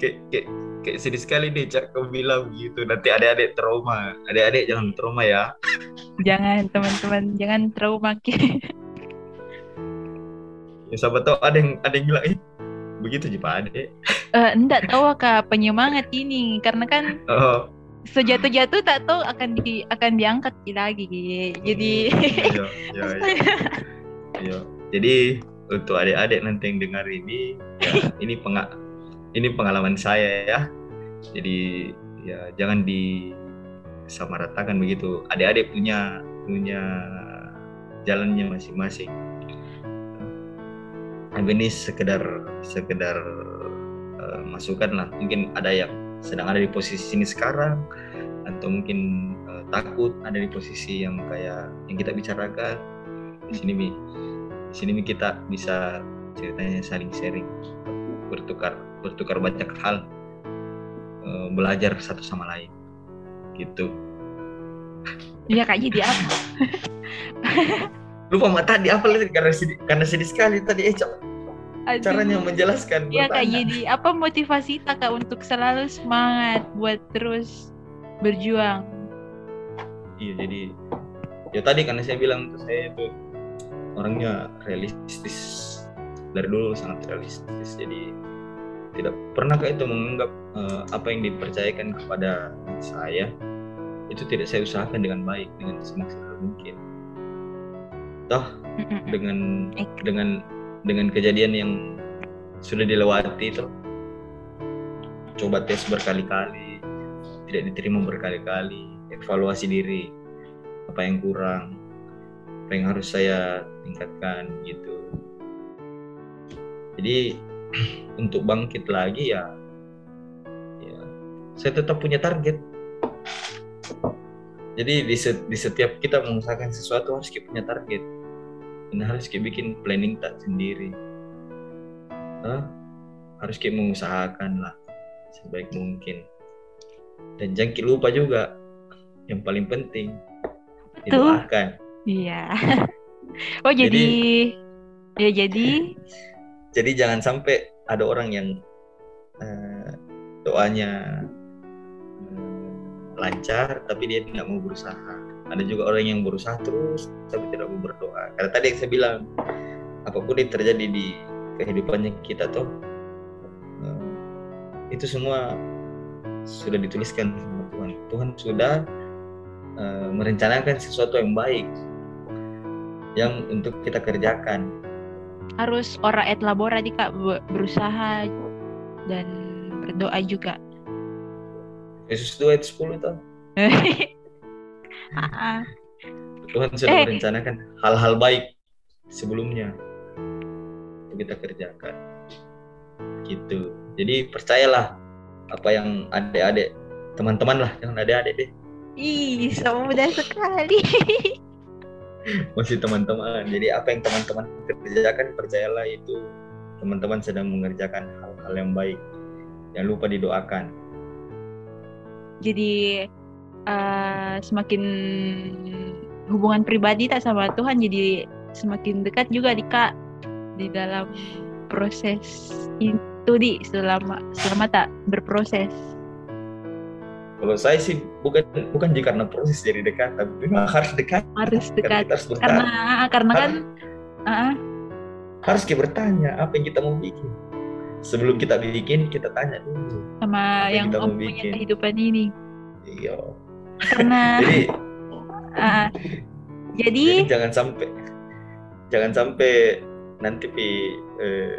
Kayak, kayak, kayak sedih sekali nih cak kau bilang begitu nanti adik-adik trauma. Adik-adik jangan trauma ya. Jangan teman-teman. Jangan trauma ki. Ya sahabat tahu ada yang ada yang bilang eh begitu sih pak adik. Eh, enggak tahu kak penyemangat ini. Karena kan oh. sejatuh-jatuh tak tahu akan di akan diangkat lagi jadi iya iya iya. Iya. jadi untuk adik-adik nanti yang dengar ini ya ini penga ini pengalaman saya ya. Jadi ya jangan disamaratakan begitu. Adik-adik punya punya jalannya masing-masing. Ini sekedar sekedar eh, masukan lah. Mungkin ada yang sedang ada di posisi sini sekarang atau mungkin eh, takut ada di posisi yang kayak yang kita bicarakan. Di sini mi di sini kita bisa ceritanya saling sharing bertukar bertukar banyak hal eh, belajar satu sama lain gitu. Ya kak jadi apa? Lupa mak tadi apa lagi karena sedih karena sedih sekali tadi eh. Aduh. caranya menjelaskan Iya kak jadi apa motivasi tak kak untuk selalu semangat buat terus berjuang? Iya jadi ya tadi karena saya bilang tuh saya itu orangnya realistis. Dari dulu sangat realistis jadi tidak pernah kayak itu menganggap eh, apa yang dipercayakan kepada saya itu tidak saya usahakan dengan baik dengan semaksimal mungkin. Toh dengan dengan dengan kejadian yang sudah dilewati itu coba tes berkali-kali tidak diterima berkali-kali evaluasi diri apa yang kurang apa yang harus saya tingkatkan gitu. Jadi untuk bangkit lagi ya ya saya tetap punya target. Jadi di, di setiap kita mengusahakan sesuatu harus kita punya target. Dan harus kita bikin planning tak sendiri. Hah? harus kita mengusahakan lah sebaik mungkin. Dan jangan lupa juga yang paling penting didoakan iya. Oh jadi, ya jadi jadi jangan sampai ada orang yang eh, doanya eh, lancar tapi dia tidak mau berusaha. Ada juga orang yang berusaha terus tapi tidak mau berdoa. Karena tadi yang saya bilang apa pun yang terjadi di kehidupannya kita tuh eh, itu semua sudah dituliskan sama Tuhan. Tuhan sudah eh, merencanakan sesuatu yang baik yang untuk kita kerjakan. Harus ora et labora di kak be- berusaha dan berdoa juga. Yesus 2 ayat 10 tuh Tuhan sudah Eh. merencanakan hal-hal baik sebelumnya untuk kita kerjakan. Gitu. Jadi percayalah apa yang adik-adik teman-teman lah jangan adik-adik deh. Ih so mudah sekali masih teman-teman. Jadi apa yang teman-teman kerjakan percayalah itu teman-teman sedang mengerjakan hal-hal yang baik. Jangan lupa didoakan. Jadi eh, semakin hubungan pribadi tak sama Tuhan jadi semakin dekat juga di kak di dalam proses itu di selama selama tak berproses Kalau saya sih bukan bukan jika karena proses jadi dekat, tapi memang harus dekat. Harus Karena dekat. kita harus bertanya. Karena karena kan ah, harus kita bertanya apa yang kita mau bikin. Sebelum kita bikin, kita tanya dulu. sama Apa yang yang kita mau punya bikin? kehidupan ini. Iya. Karena Jadi, ah, jadi jadi jangan sampai jangan sampai nanti pi eh,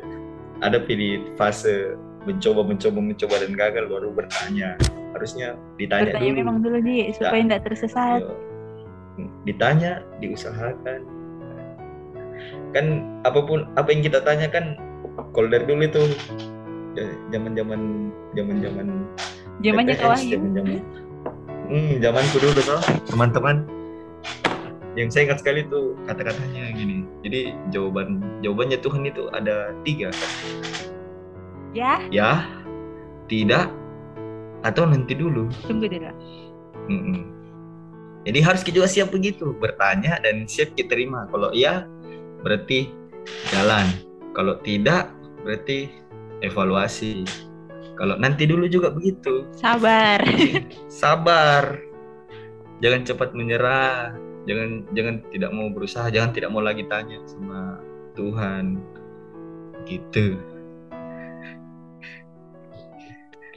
ada pi di fase mencoba mencoba mencoba dan gagal baru bertanya. Harusnya ditanya bertanya dulu. memang dulu di supaya tidak tersesat. Iya. ditanya diusahakan kan apa pun apa yang kita tanya kan kalau dari dulu itu zaman zaman zaman zaman Zamannya kau zaman zaman hmm zamanku dulu tuh teman-teman yang saya ingat sekali tuh kata-katanya gini jadi jawaban jawabannya Tuhan itu ada tiga Ya, ya tidak atau nanti dulu tunggu dulu. Mm-mm. Jadi harus kita juga siap begitu, bertanya dan siap kita terima. Kalau iya, berarti jalan. Kalau tidak, berarti evaluasi. Kalau nanti dulu juga begitu, Sabar. sabar. Jangan cepat menyerah. Jangan jangan tidak mau berusaha, jangan tidak mau lagi tanya sama Tuhan. Gitu.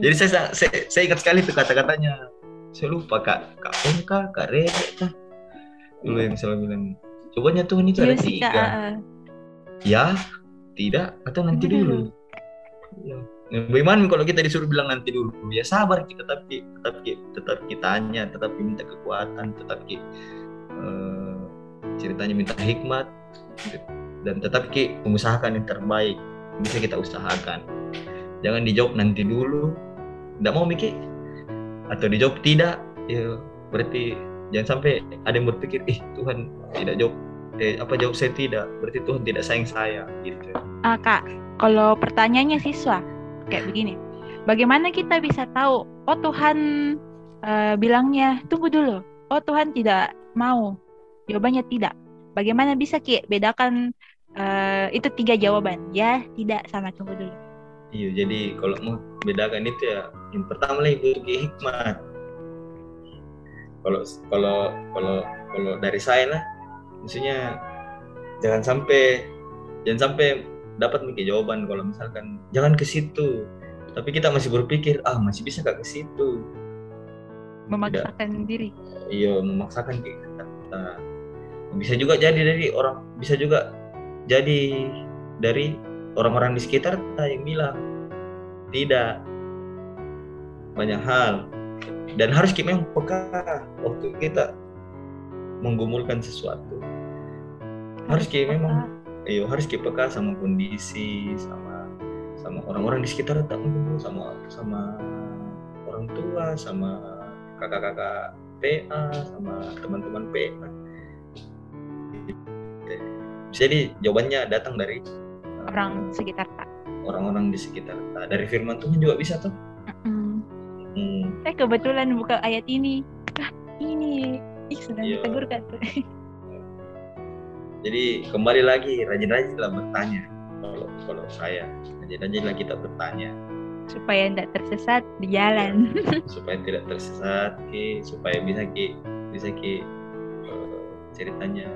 Jadi saya, saya, saya ingat sekali tuh kata-katanya. Saya lupa kak, kak Om kak Rere kah? Dulu yang selalu bilang, cobanya itu Iya ada sih, Kak. tiga. ah. Ya, tidak, atau nanti dulu. Ya. Nah, Bagaimana kalau kita disuruh bilang nanti dulu? Ya sabar kita, tetap ki- tetap tetap kita tanya, tetap minta kekuatan, tetap eh, ceritanya minta hikmat, dan tetap ki mengusahakan yang terbaik. Bisa kita usahakan. Jangan dijawab nanti dulu. Tidak mau mikir atau dijawab tidak, ya berarti jangan sampai ada yang berpikir, ih Tuhan tidak jawab, eh, apa jawab saya tidak, berarti Tuhan tidak sayang saya, gitu. Ah, Kak, kalau pertanyaannya siswa kayak begini. Bagaimana kita bisa tahu, oh Tuhan eh, bilangnya tunggu dulu. Oh Tuhan tidak mau. Jawabannya tidak. Bagaimana bisa Ki bedakan eh, itu tiga jawaban? Ya, tidak sama tunggu dulu. Iya, jadi kalau mau bedakan itu ya, yang pertama lagi butuh hikmat. Kalau kalau kalau kalau dari saya lah, maksudnya jangan sampai jangan sampai dapat mikir jawaban kalau misalkan jangan ke situ, tapi kita masih berpikir ah masih bisa gak ke situ. Memaksakan diri. Iya, memaksakan kita. Bisa juga jadi dari orang, bisa juga jadi dari orang-orang di sekitar kita yang bilang. Tidak. Banyak hal. Dan harus kita memang peka waktu kita menggumulkan sesuatu. Harus kita memang iya harus kita peka sama kondisi sama sama orang-orang di sekitar tak menggumul sama sama orang tua sama kakak-kakak PA sama teman-teman PA jadi jawabannya datang dari Orang sekitar tak. orang-orang di sekitar Nah, dari firman Tuhan juga bisa tuh Mm. Saya kebetulan buka ayat ini. Ah, ini. Ih, sedang Iya. ditegur kan. jadi kembali lagi rajin-rajinlah bertanya kalau kalau saya rajin-rajinlah kita bertanya supaya tidak tersesat di jalan. supaya tidak tersesat ki supaya bisa ki bisa ki eh, ceritanya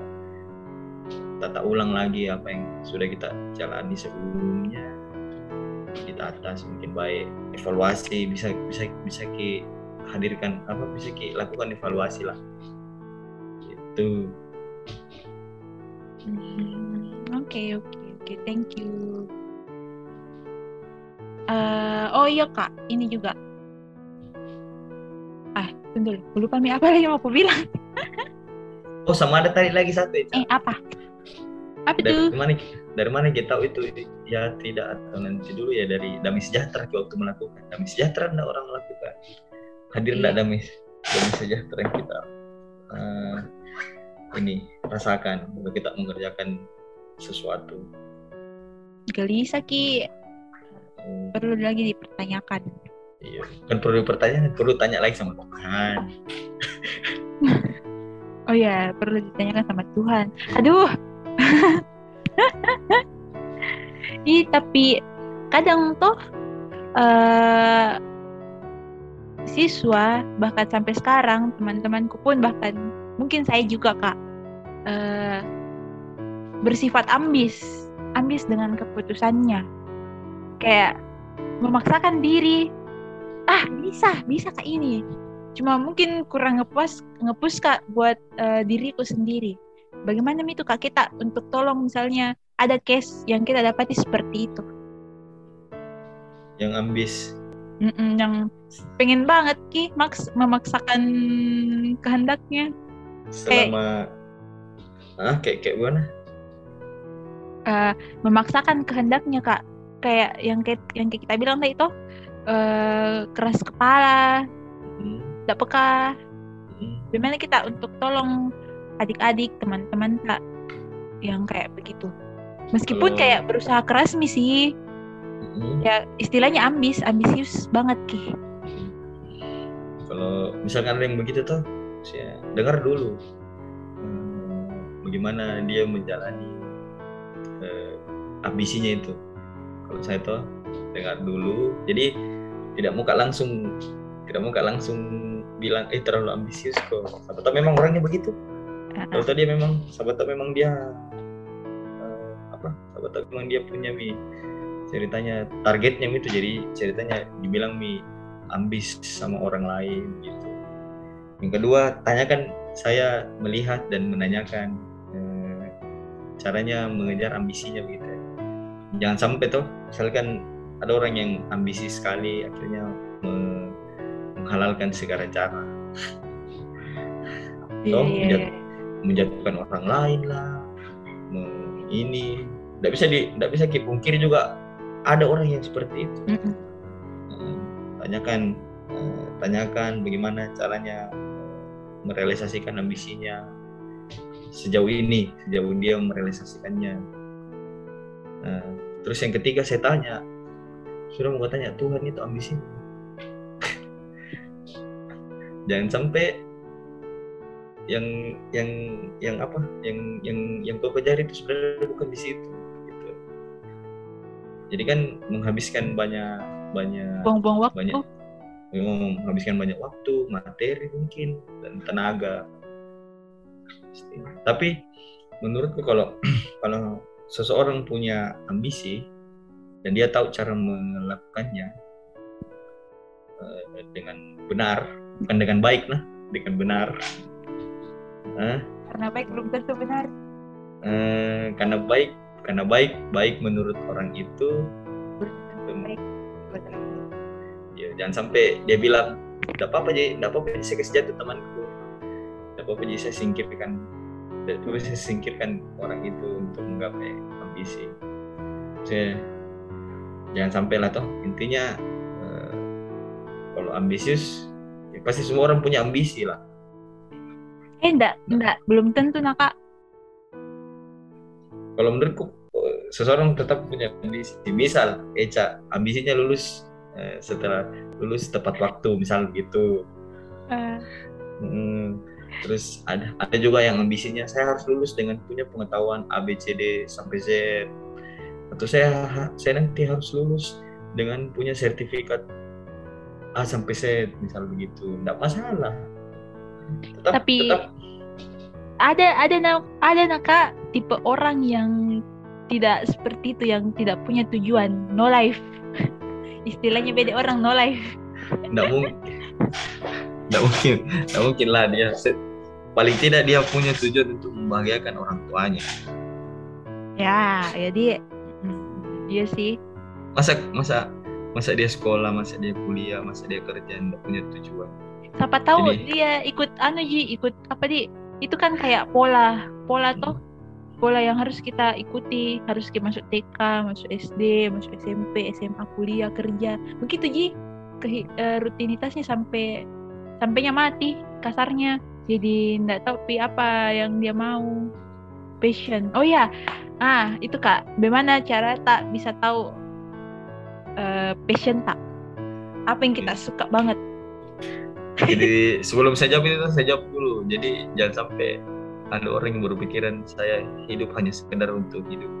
tata ulang lagi apa yang sudah kita jalani sebelumnya ditata semakin baik evaluasi bisa bisa bisa ki hadirkan apa bisa ki lakukan evaluasi lah gitu Hmm, Oke oke oke, thank you. Eh, oh iya kak, ini juga. Ah, tunggu, dulu. lupa nih apa lagi mau aku bilang. oh sama ada tadi lagi satu Eca. Eh apa? Apa dari tuh? mana dari mana kita tahu itu ya tidak atau nanti dulu ya dari damai sejahtera kita waktu melakukan damai sejahtera tidak orang melakukan hadir tidak Iya. damai damai sejahtera yang kita eh, ini rasakan waktu kita mengerjakan sesuatu Gelisah ki, Hmm, perlu lagi dipertanyakan. iya kan perlu pertanyaan perlu tanya lagi sama Tuhan Oh ya, perlu ditanyakan sama Tuhan. Aduh. Ih, tapi kadang toh eh siswa bahkan sampai sekarang teman-temanku pun bahkan mungkin saya juga kak eh, bersifat ambis ambis dengan keputusannya. Kayak memaksakan diri ah bisa bisa kak ini. Cuma mungkin kurang ngepuas ngepus kak buat eh, diriku sendiri bagaimana itu kak kita untuk tolong misalnya ada case yang kita dapati seperti itu? Yang ambis. Mm-mm, yang pengen banget ki Max memaksakan kehendaknya. Selama ah kayak kayak gimana? Eh, memaksakan kehendaknya kak. Kayak yang kayak yang kayak kita bilang tadi itu eh, keras kepala Hmm, tidak peka. Hmm. gimana kita untuk tolong adik-adik teman-teman kak yang kayak begitu. Meskipun Kalau- kayak berusaha keras nih sih. Hmm. ya istilahnya ambis ambisius banget ki kalau misalkan ada yang begitu tuh saya dengar dulu hmm, bagaimana dia menjalani eh, ambisinya itu. Kalau saya tuh dengar dulu jadi tidak muka langsung tidak muka langsung bilang eh terlalu ambisius kok. Tahu memang orangnya begitu kalau tadi memang sahabat tahu memang dia eh, apa sahabat tahu memang dia punya mi ceritanya targetnya Mi itu jadi ceritanya dibilang mi ambis sama orang lain gitu yang kedua tanyakan saya melihat dan menanyakan eh, caranya mengejar ambisinya begitu ya. jangan sampai tuh misalkan ada orang yang ambisi sekali akhirnya me- menghalalkan segala cara Iya, Toh, iya. Menjatuhkan orang lain lah ini. Tidak bisa di tidak bisa dipungkiri juga ada orang yang seperti itu. Tanyakan eh, tanyakan bagaimana caranya eh, merealisasikan ambisinya. Sejauh ini sejauh dia merealisasikannya. Nah, terus yang ketiga saya tanya sudah mau tanya Tuhan itu ambisi jangan sampai yang yang yang apa? Yang yang yang kau kejar itu sebenarnya bukan di situ gitu. jadi kan menghabiskan banyak banyak buang-buang waktu. banyak menghabiskan banyak waktu materi mungkin dan tenaga. Tapi menurutku kalau kalau seseorang punya ambisi dan dia tahu cara melakukannya eh, dengan benar bukan dengan baik lah dengan benar Eh, karena baik belum tentu benar. Eh, karena baik karena baik baik menurut orang itu. Tentu baik ya jangan sampai dia bilang tidak apa-apa jadi tidak apa-apa jadi saya kasih jatuh temanku. Tidak apa-apa jadi saya singkirkan tidak apa saya singkirkan orang itu untuk menggapai ambisi. Saya jangan sampai lah toh. Intinya eh, kalau ambisius ya pasti semua orang punya ambisi lah eh enggak enggak belum tentu nah kak. Kalau menurutku seseorang tetap punya ambisi. Misal Eca ambisinya lulus eh, setelah lulus tepat waktu misal gitu. Eh, Hmm, terus ada ada juga yang ambisinya saya harus lulus dengan punya pengetahuan A B C D sampai Z. Atau saya saya nanti harus lulus dengan punya sertifikat A sampai Z misal begitu. Tidak masalah tetap, Tapi- tetap. ada ada ada nah kak tipe orang yang tidak seperti itu yang tidak punya tujuan. No life. Istilahnya beda orang no life. Tidak mungkin tidak mungkin. Tidak mungkin lah dia paling tidak dia punya tujuan untuk membahagiakan orang tuanya. Ya jadi mm, iya sih. Masa masa masa dia sekolah masa dia kuliah masa dia kerja tidak punya tujuan siapa tahu Jadi- dia ikut anu ji ikut apa di itu kan kayak pola pola toh. Pola yang harus kita ikuti harus kita masuk TK masuk SD masuk SMP SMA kuliah kerja. Begitu ji ke rutinitasnya sampai sampainya mati kasarnya. Jadi nggak tahu pi apa yang dia mau. Passion. Oh ya ah itu kak. Bagaimana cara tak bisa tahu eh, passion tak? Apa yang kita suka banget Jadi sebelum saya jawab itu saya jawab dulu. Jadi jangan sampai ada orang yang berpikiran saya hidup hanya sekedar untuk hidup.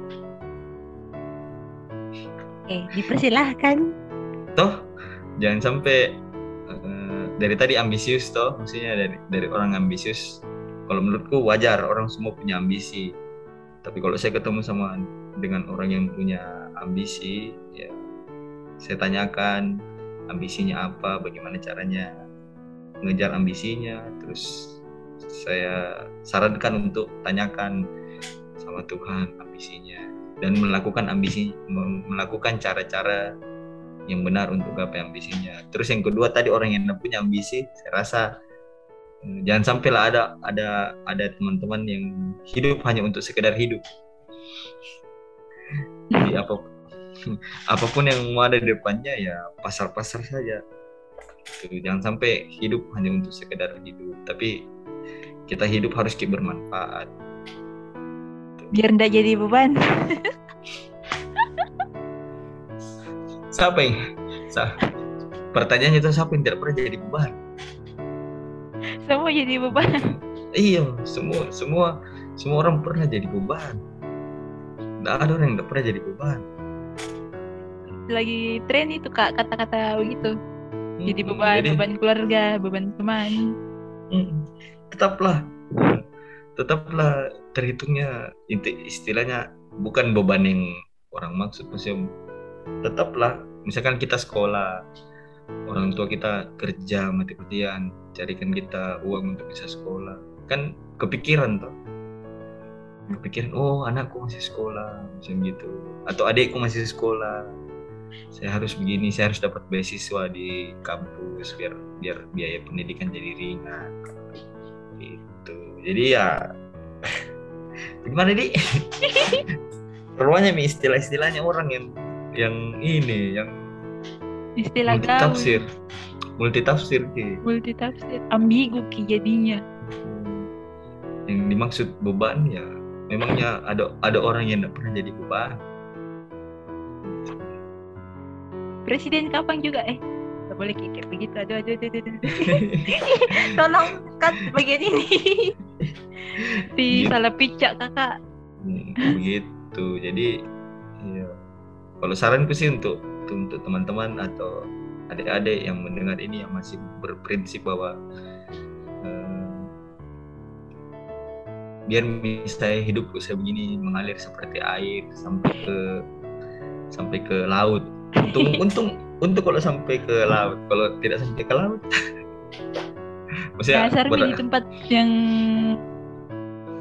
Oke, dipersilahkan. Toh jangan sampai eh, dari tadi ambisius toh maksudnya dari dari orang ambisius kalau menurutku wajar orang semua punya ambisi tapi kalau saya ketemu sama dengan orang yang punya ambisi ya saya tanyakan ambisinya apa bagaimana caranya mengejar ambisinya terus saya sarankan untuk tanyakan sama Tuhan ambisinya dan melakukan ambisi melakukan cara-cara yang benar untuk gapai ambisinya. Terus yang kedua tadi orang yang punya ambisi, saya rasa eh, jangan sampailah ada ada ada teman-teman yang hidup hanya untuk sekedar hidup. Jadi apa apa pun yang mau ada di depannya ya pasar-pasar saja. Jangan sampai hidup hanya untuk sekedar hidup, tapi kita hidup harus bermanfaat. Biar ndak jadi beban. Siapa yang pertanyaannya itu siapa yang tidak pernah jadi beban? Semua jadi beban. Iya semua semua semua orang pernah jadi beban. Tidak ada orang yang tidak pernah jadi beban. Lagi tren itu kak kata-kata begitu jadi beban jadi, beban keluarga beban teman. Tetaplah. Tetaplah terhitungnya. Istilahnya bukan beban yang orang maksud maksudnya tetaplah. Misalkan kita sekolah orang tua kita kerja mati-matian carikan kita uang untuk bisa sekolah. Kan kepikiran tuh kepikiran oh anakku masih sekolah macam gitu. Atau adikku masih sekolah saya harus begini saya harus dapat beasiswa di kampus biar biar biaya pendidikan jadi ringan. Gitu. Jadi ya gimana di? Perlunya nih istilah-istilahnya orang yang yang ini yang istilah multi tafsir multi tafsir ki. Multi tafsir ambigu ki jadinya. Yang dimaksud beban ya memangnya ada ada orang yang tidak pernah jadi beban presiden kapan juga eh. Gak boleh kayak begitu. Aduh aduh aduh, aduh. tolong cut bagian ini. Di gitu. salah picak kakak. Hmm, begitu. Jadi ya kalau saranku sih untuk untuk teman-teman atau adik-adik yang mendengar ini yang masih berprinsip bahwa uh, biar misalnya hidupku saya begini mengalir seperti air sampai ke sampai ke laut untung untung untuk kalau sampai ke laut. Kalau tidak sampai ke laut. Maksudnya ber... di tempat yang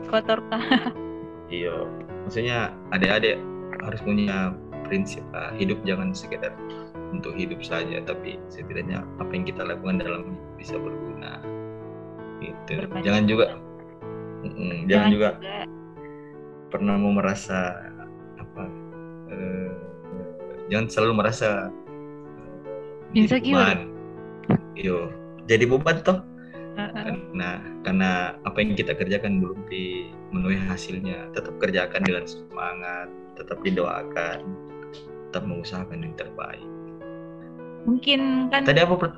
kotor kah iya. Maksudnya adik-adik harus punya prinsip lah hidup jangan sekedar untuk hidup saja tapi setidaknya apa yang kita lakukan dalam hidup bisa berguna. Gitu. Berbanyak jangan juga mm, jangan, jangan juga, juga. pernah mau merasa apa uh, jangan selalu merasa insecure. yo jadi beban toh. Karena karena apa yang kita kerjakan belum dimenuhi hasilnya. Tetap kerjakan dengan semangat tetap didoakan tetap mengusahakan yang terbaik. Mungkin kan tadi apa per...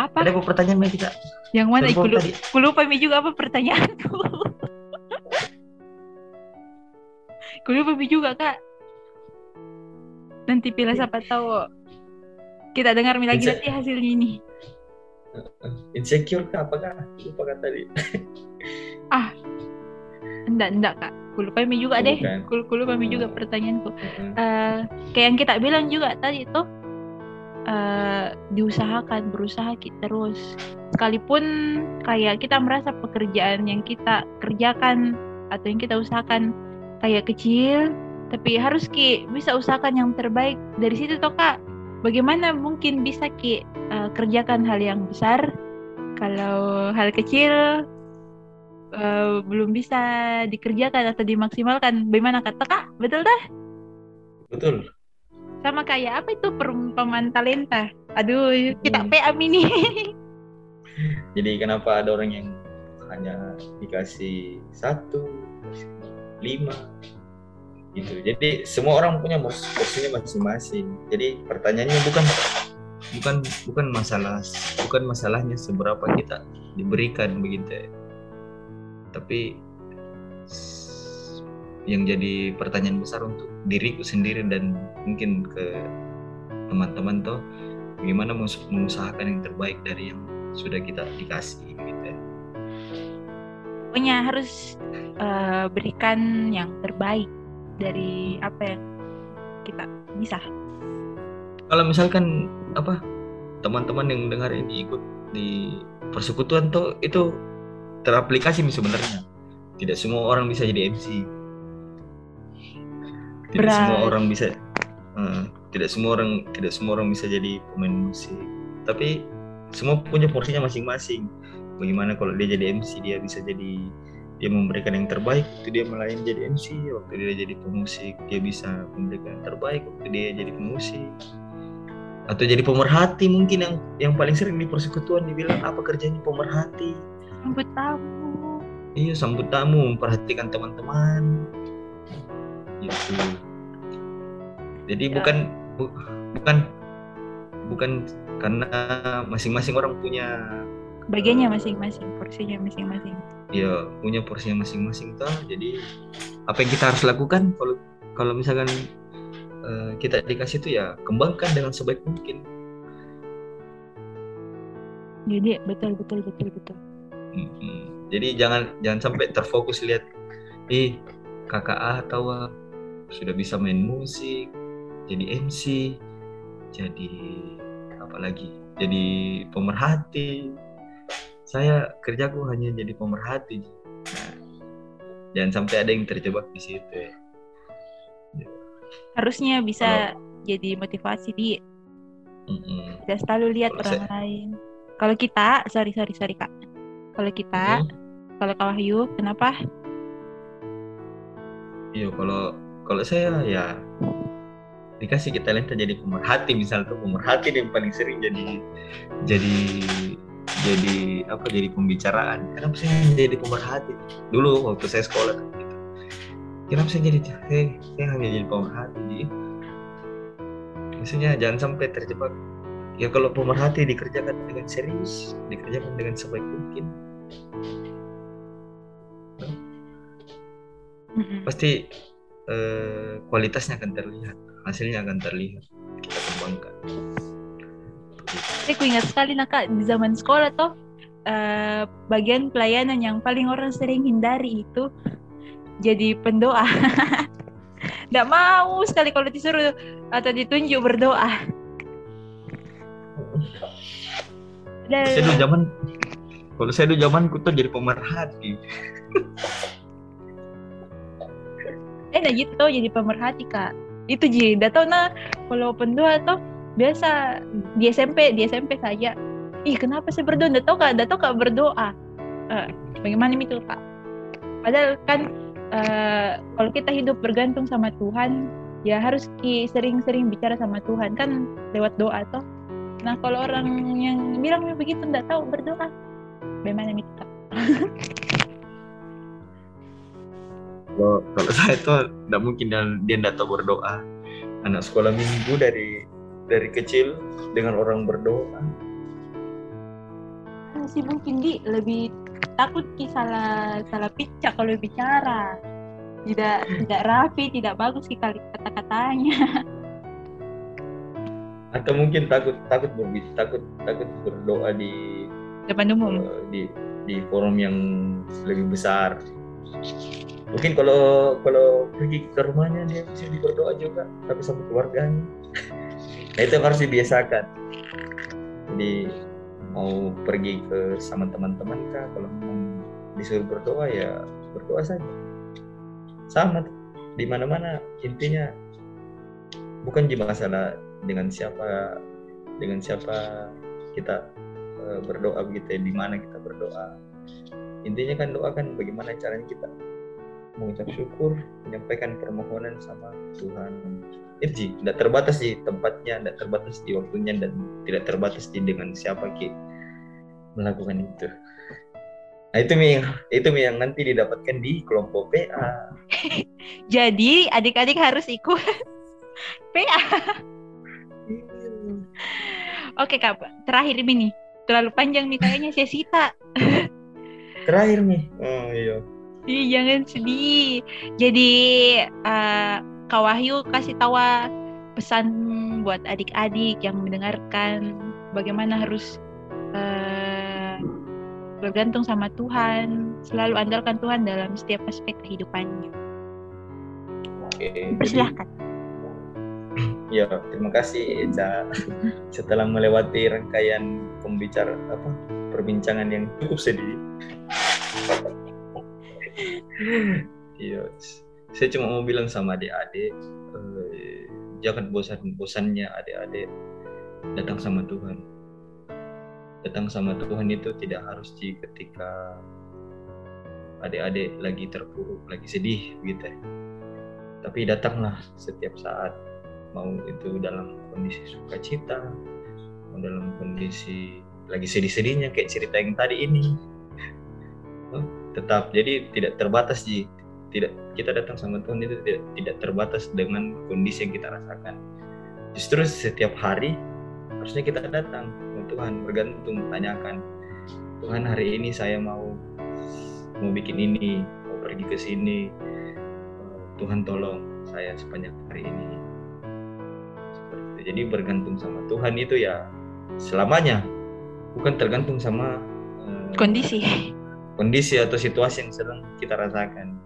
apa? tadi apa pertanyaan kita? Yang mana? Aku lupa, aku lupa mi juga apa pertanyaanku? Aku lupa mi juga kak nanti pilih siapa tahu kita dengar lagi nanti hasilnya ini. Insecure kah? Apakah? Lupa kan tadi. ah, enggak, enggak kak. Kulupa mi juga oh, deh. Kul kulupa mi juga pertanyaanku. Uh, kayak yang kita bilang juga tadi itu uh, diusahakan, berusaha kita terus. Sekalipun kayak kita merasa pekerjaan yang kita kerjakan atau yang kita usahakan kayak kecil, tapi harus ki bisa usahakan yang terbaik. Dari situ toh kak bagaimana mungkin bisa ki uh, kerjakan hal yang besar? Kalau hal kecil uh, belum bisa dikerjakan atau dimaksimalkan. Bagaimana kata kak betul dah? Betul. Sama kayak apa itu perumpamaan talenta? Aduh kita hmm. PA ini. Jadi kenapa ada orang yang hanya dikasih satu lima gitu jadi semua orang punya porsinya masing-masing jadi pertanyaannya bukan bukan bukan masalah bukan masalahnya seberapa kita diberikan begitu ya. tapi yang jadi pertanyaan besar untuk diriku sendiri dan mungkin ke teman-teman tuh bagaimana mengusahakan yang terbaik dari yang sudah kita dikasih gitu ya. pokoknya harus uh, berikan yang terbaik dari apa yang kita bisa. Kalau misalkan apa teman-teman yang dengar ini ikut di persekutuan tuh itu teraplikasi nih sebenarnya. Tidak semua orang bisa jadi MC tidak Berat. semua orang bisa eh, tidak semua orang tidak semua orang bisa jadi pemain musik. Tapi semua punya porsinya masing-masing. Bagaimana kalau dia jadi MC dia bisa jadi dia memberikan yang terbaik waktu dia melayani jadi MC waktu dia jadi pemusik dia bisa memberikan yang terbaik waktu dia jadi pemusik atau jadi pemerhati mungkin yang yang paling sering di persekutuan dibilang apa kerjanya pemerhati? Sambut tamu. Iya sambut tamu memperhatikan teman-teman. Gitu. Jadi Ya. bukan bu- bukan bukan karena masing-masing orang punya bagiannya masing-masing porsinya masing-masing ya punya porsinya masing-masing toh jadi apa yang kita harus lakukan kalau kalau misalkan eh, kita dikasih itu ya kembangkan dengan sebaik mungkin jadi betul betul betul betul Mm-mm. Jadi jangan jangan sampai terfokus lihat ih kakak A atau sudah bisa main musik, jadi MC, jadi apa lagi? Jadi pemerhati. Saya kerjaku hanya jadi pemerhati. Nah, jangan sampai ada yang terjebak di situ ya. harusnya bisa jadi motivasi di Mm-mm. tidak selalu lihat Kalau orang saya- lain kalau kita sorry sorry sorry kak kalau kita Hmm. kalau kak Wahyu kenapa Iya kalau kalau saya ya dikasih kita talenta jadi pemerhati misal tuh pemerhati yang paling sering jadi jadi jadi apa jadi pembicaraan. Kenapa saya jadi pemerhati? Dulu waktu saya sekolah kan gitu kenapa saya jadi saya, saya hanya jadi pemerhati jadi maksudnya jangan sampai terjebak. Ya kalau pemerhati dikerjakan dengan serius dikerjakan dengan sebaik mungkin. Pasti eh, kualitasnya akan terlihat hasilnya akan terlihat kita kembangkan Saya aku ingat sekali nak kak di zaman sekolah toh eh, bagian pelayanan yang paling orang sering hindari itu jadi pendoa. Nggak mau sekali kalau disuruh atau ditunjuk berdoa. saya dulu Dan zaman kalau saya dulu zamanku tuh jadi pemerhati enak gitu jadi pemerhati kak. Itu ji, nggak tahu nah kalau pendoa toh biasa di SMP di SMP saja. Ih kenapa saya berdoa? Nggak tahu kak, nggak tahu kak berdoa. Eh, bagaimana itu kak? Padahal kan eh, kalau kita hidup bergantung sama Tuhan, ya harus sering-sering bicara sama Tuhan kan lewat doa toh. Nah kalau orang yang bilang begitu nggak tahu berdoa, bagaimana itu kak? kalau kalau saya tuh tidak mungkin dia tidak tahu berdoa anak sekolah minggu dari dari kecil dengan orang berdoa. Sih mungkin di lebih takut ki salah salah picak kalau bicara. Tidak tidak rapi tidak bagus ki kali kata-katanya. Atau mungkin takut takut berbi- takut takut berdoa di depan umum. eh, di di forum yang lebih besar. Mungkin kalau kalau pergi ke rumahnya dia bisa berdoa juga tapi sama keluarganya nah itu harus dibiasakan. Jadi mau pergi ke sama teman-teman kah? Kalau memang disuruh berdoa ya berdoa saja. Sama di mana-mana intinya bukan cuma masalah dengan siapa dengan siapa kita eh, berdoa begitu ya di mana kita berdoa. Intinya kan doa kan bagaimana caranya kita mengucap syukur menyampaikan permohonan sama Tuhan. Itu sih tidak terbatas di tempatnya tidak terbatas di waktunya dan tidak terbatas di dengan siapa ki melakukan itu. Nah itu Mi, itu Mi yang nanti didapatkan di kelompok PA jadi adik-adik harus ikut PA oke kak terakhir ini nih. Terlalu panjang nih kayaknya saya sita terakhir nih oh iya Ih, jangan sedih. Jadi eh, Kak Wahyu kasih tahu pesan buat adik-adik yang mendengarkan bagaimana harus eh, bergantung sama Tuhan, selalu andalkan Tuhan dalam setiap aspek kehidupannya. Oke. jadi- Persilahkan. Ya, terima kasih Eca. Setelah melewati rangkaian pembicara apa perbincangan yang cukup sedih. Iya, saya cuma mau bilang sama adik-adik, eh, jangan bosan-bosannya adik-adik datang sama Tuhan. Datang sama Tuhan itu tidak harus di ketika adik-adik lagi terpuruk, lagi sedih gitu. ya. Tapi datanglah setiap saat mau itu dalam kondisi sukacita, mau dalam kondisi lagi sedih-sedihnya kayak cerita yang tadi ini. Tetap. Jadi tidak terbatas ji, tidak kita datang sama Tuhan itu tidak tidak terbatas dengan kondisi yang kita rasakan. Justru setiap hari harusnya kita datang. Ke Tuhan bergantung tanyakan Tuhan hari ini saya mau mau bikin ini mau pergi ke sini. Tuhan tolong saya sepanjang hari ini. Jadi bergantung sama Tuhan itu ya selamanya. Bukan tergantung sama eh, Kondisi. Kondisi atau situasi yang sedang kita rasakan.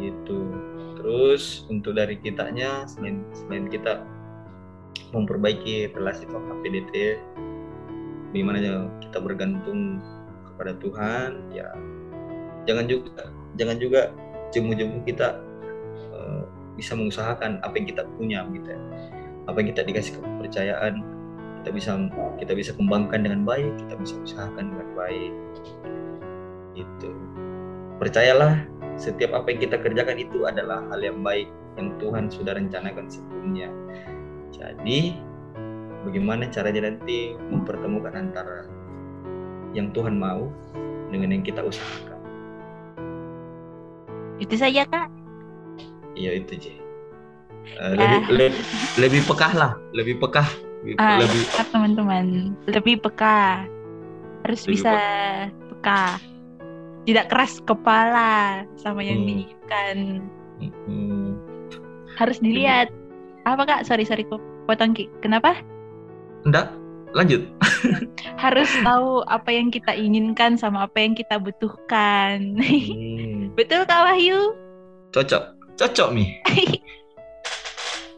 Gitu. Terus untuk dari kitanya selain selain kita memperbaiki relasi sama PDT gimana ya kita bergantung kepada Tuhan ya jangan juga jangan juga jemu-jemu kita eh, bisa mengusahakan apa yang kita punya gitu ya. apa yang kita dikasih kepercayaan kita bisa kita bisa kembangkan dengan baik kita bisa usahakan dengan baik itu percayalah setiap apa yang kita kerjakan itu adalah hal yang baik yang Tuhan sudah rencanakan sebelumnya jadi bagaimana caranya nanti mempertemukan antara yang Tuhan mau dengan yang kita usahakan Itu saja kak. iya itu Ji Eh, Ya. lebih le- lebih pekah lah lebih pekah lebih, Ah, lebih teman-teman lebih peka. Harus Lebih bisa peka. Tidak keras kepala sama yang Hmm. diinginkan. Hmm, Harus dilihat. Apa kak? Sorry sorry kok potong Ki. Kenapa? enggak lanjut Harus tahu apa yang kita inginkan sama apa yang kita butuhkan. Hmm, Betul Kak Wahyu? cocok cocok nih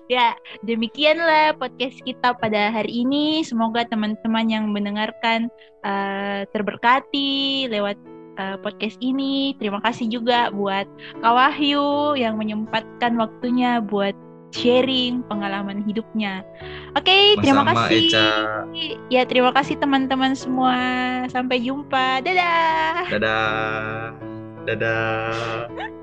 Ya, demikianlah podcast kita pada hari ini. Semoga teman-teman yang mendengarkan eh, terberkati lewat eh, podcast ini. Terima kasih juga buat Kak Wahyu yang menyempatkan waktunya buat sharing pengalaman hidupnya. Oke, terima Sama-sama, kasih. Eca. Ya, terima kasih teman-teman semua. Sampai jumpa. Dadah. dadah dadah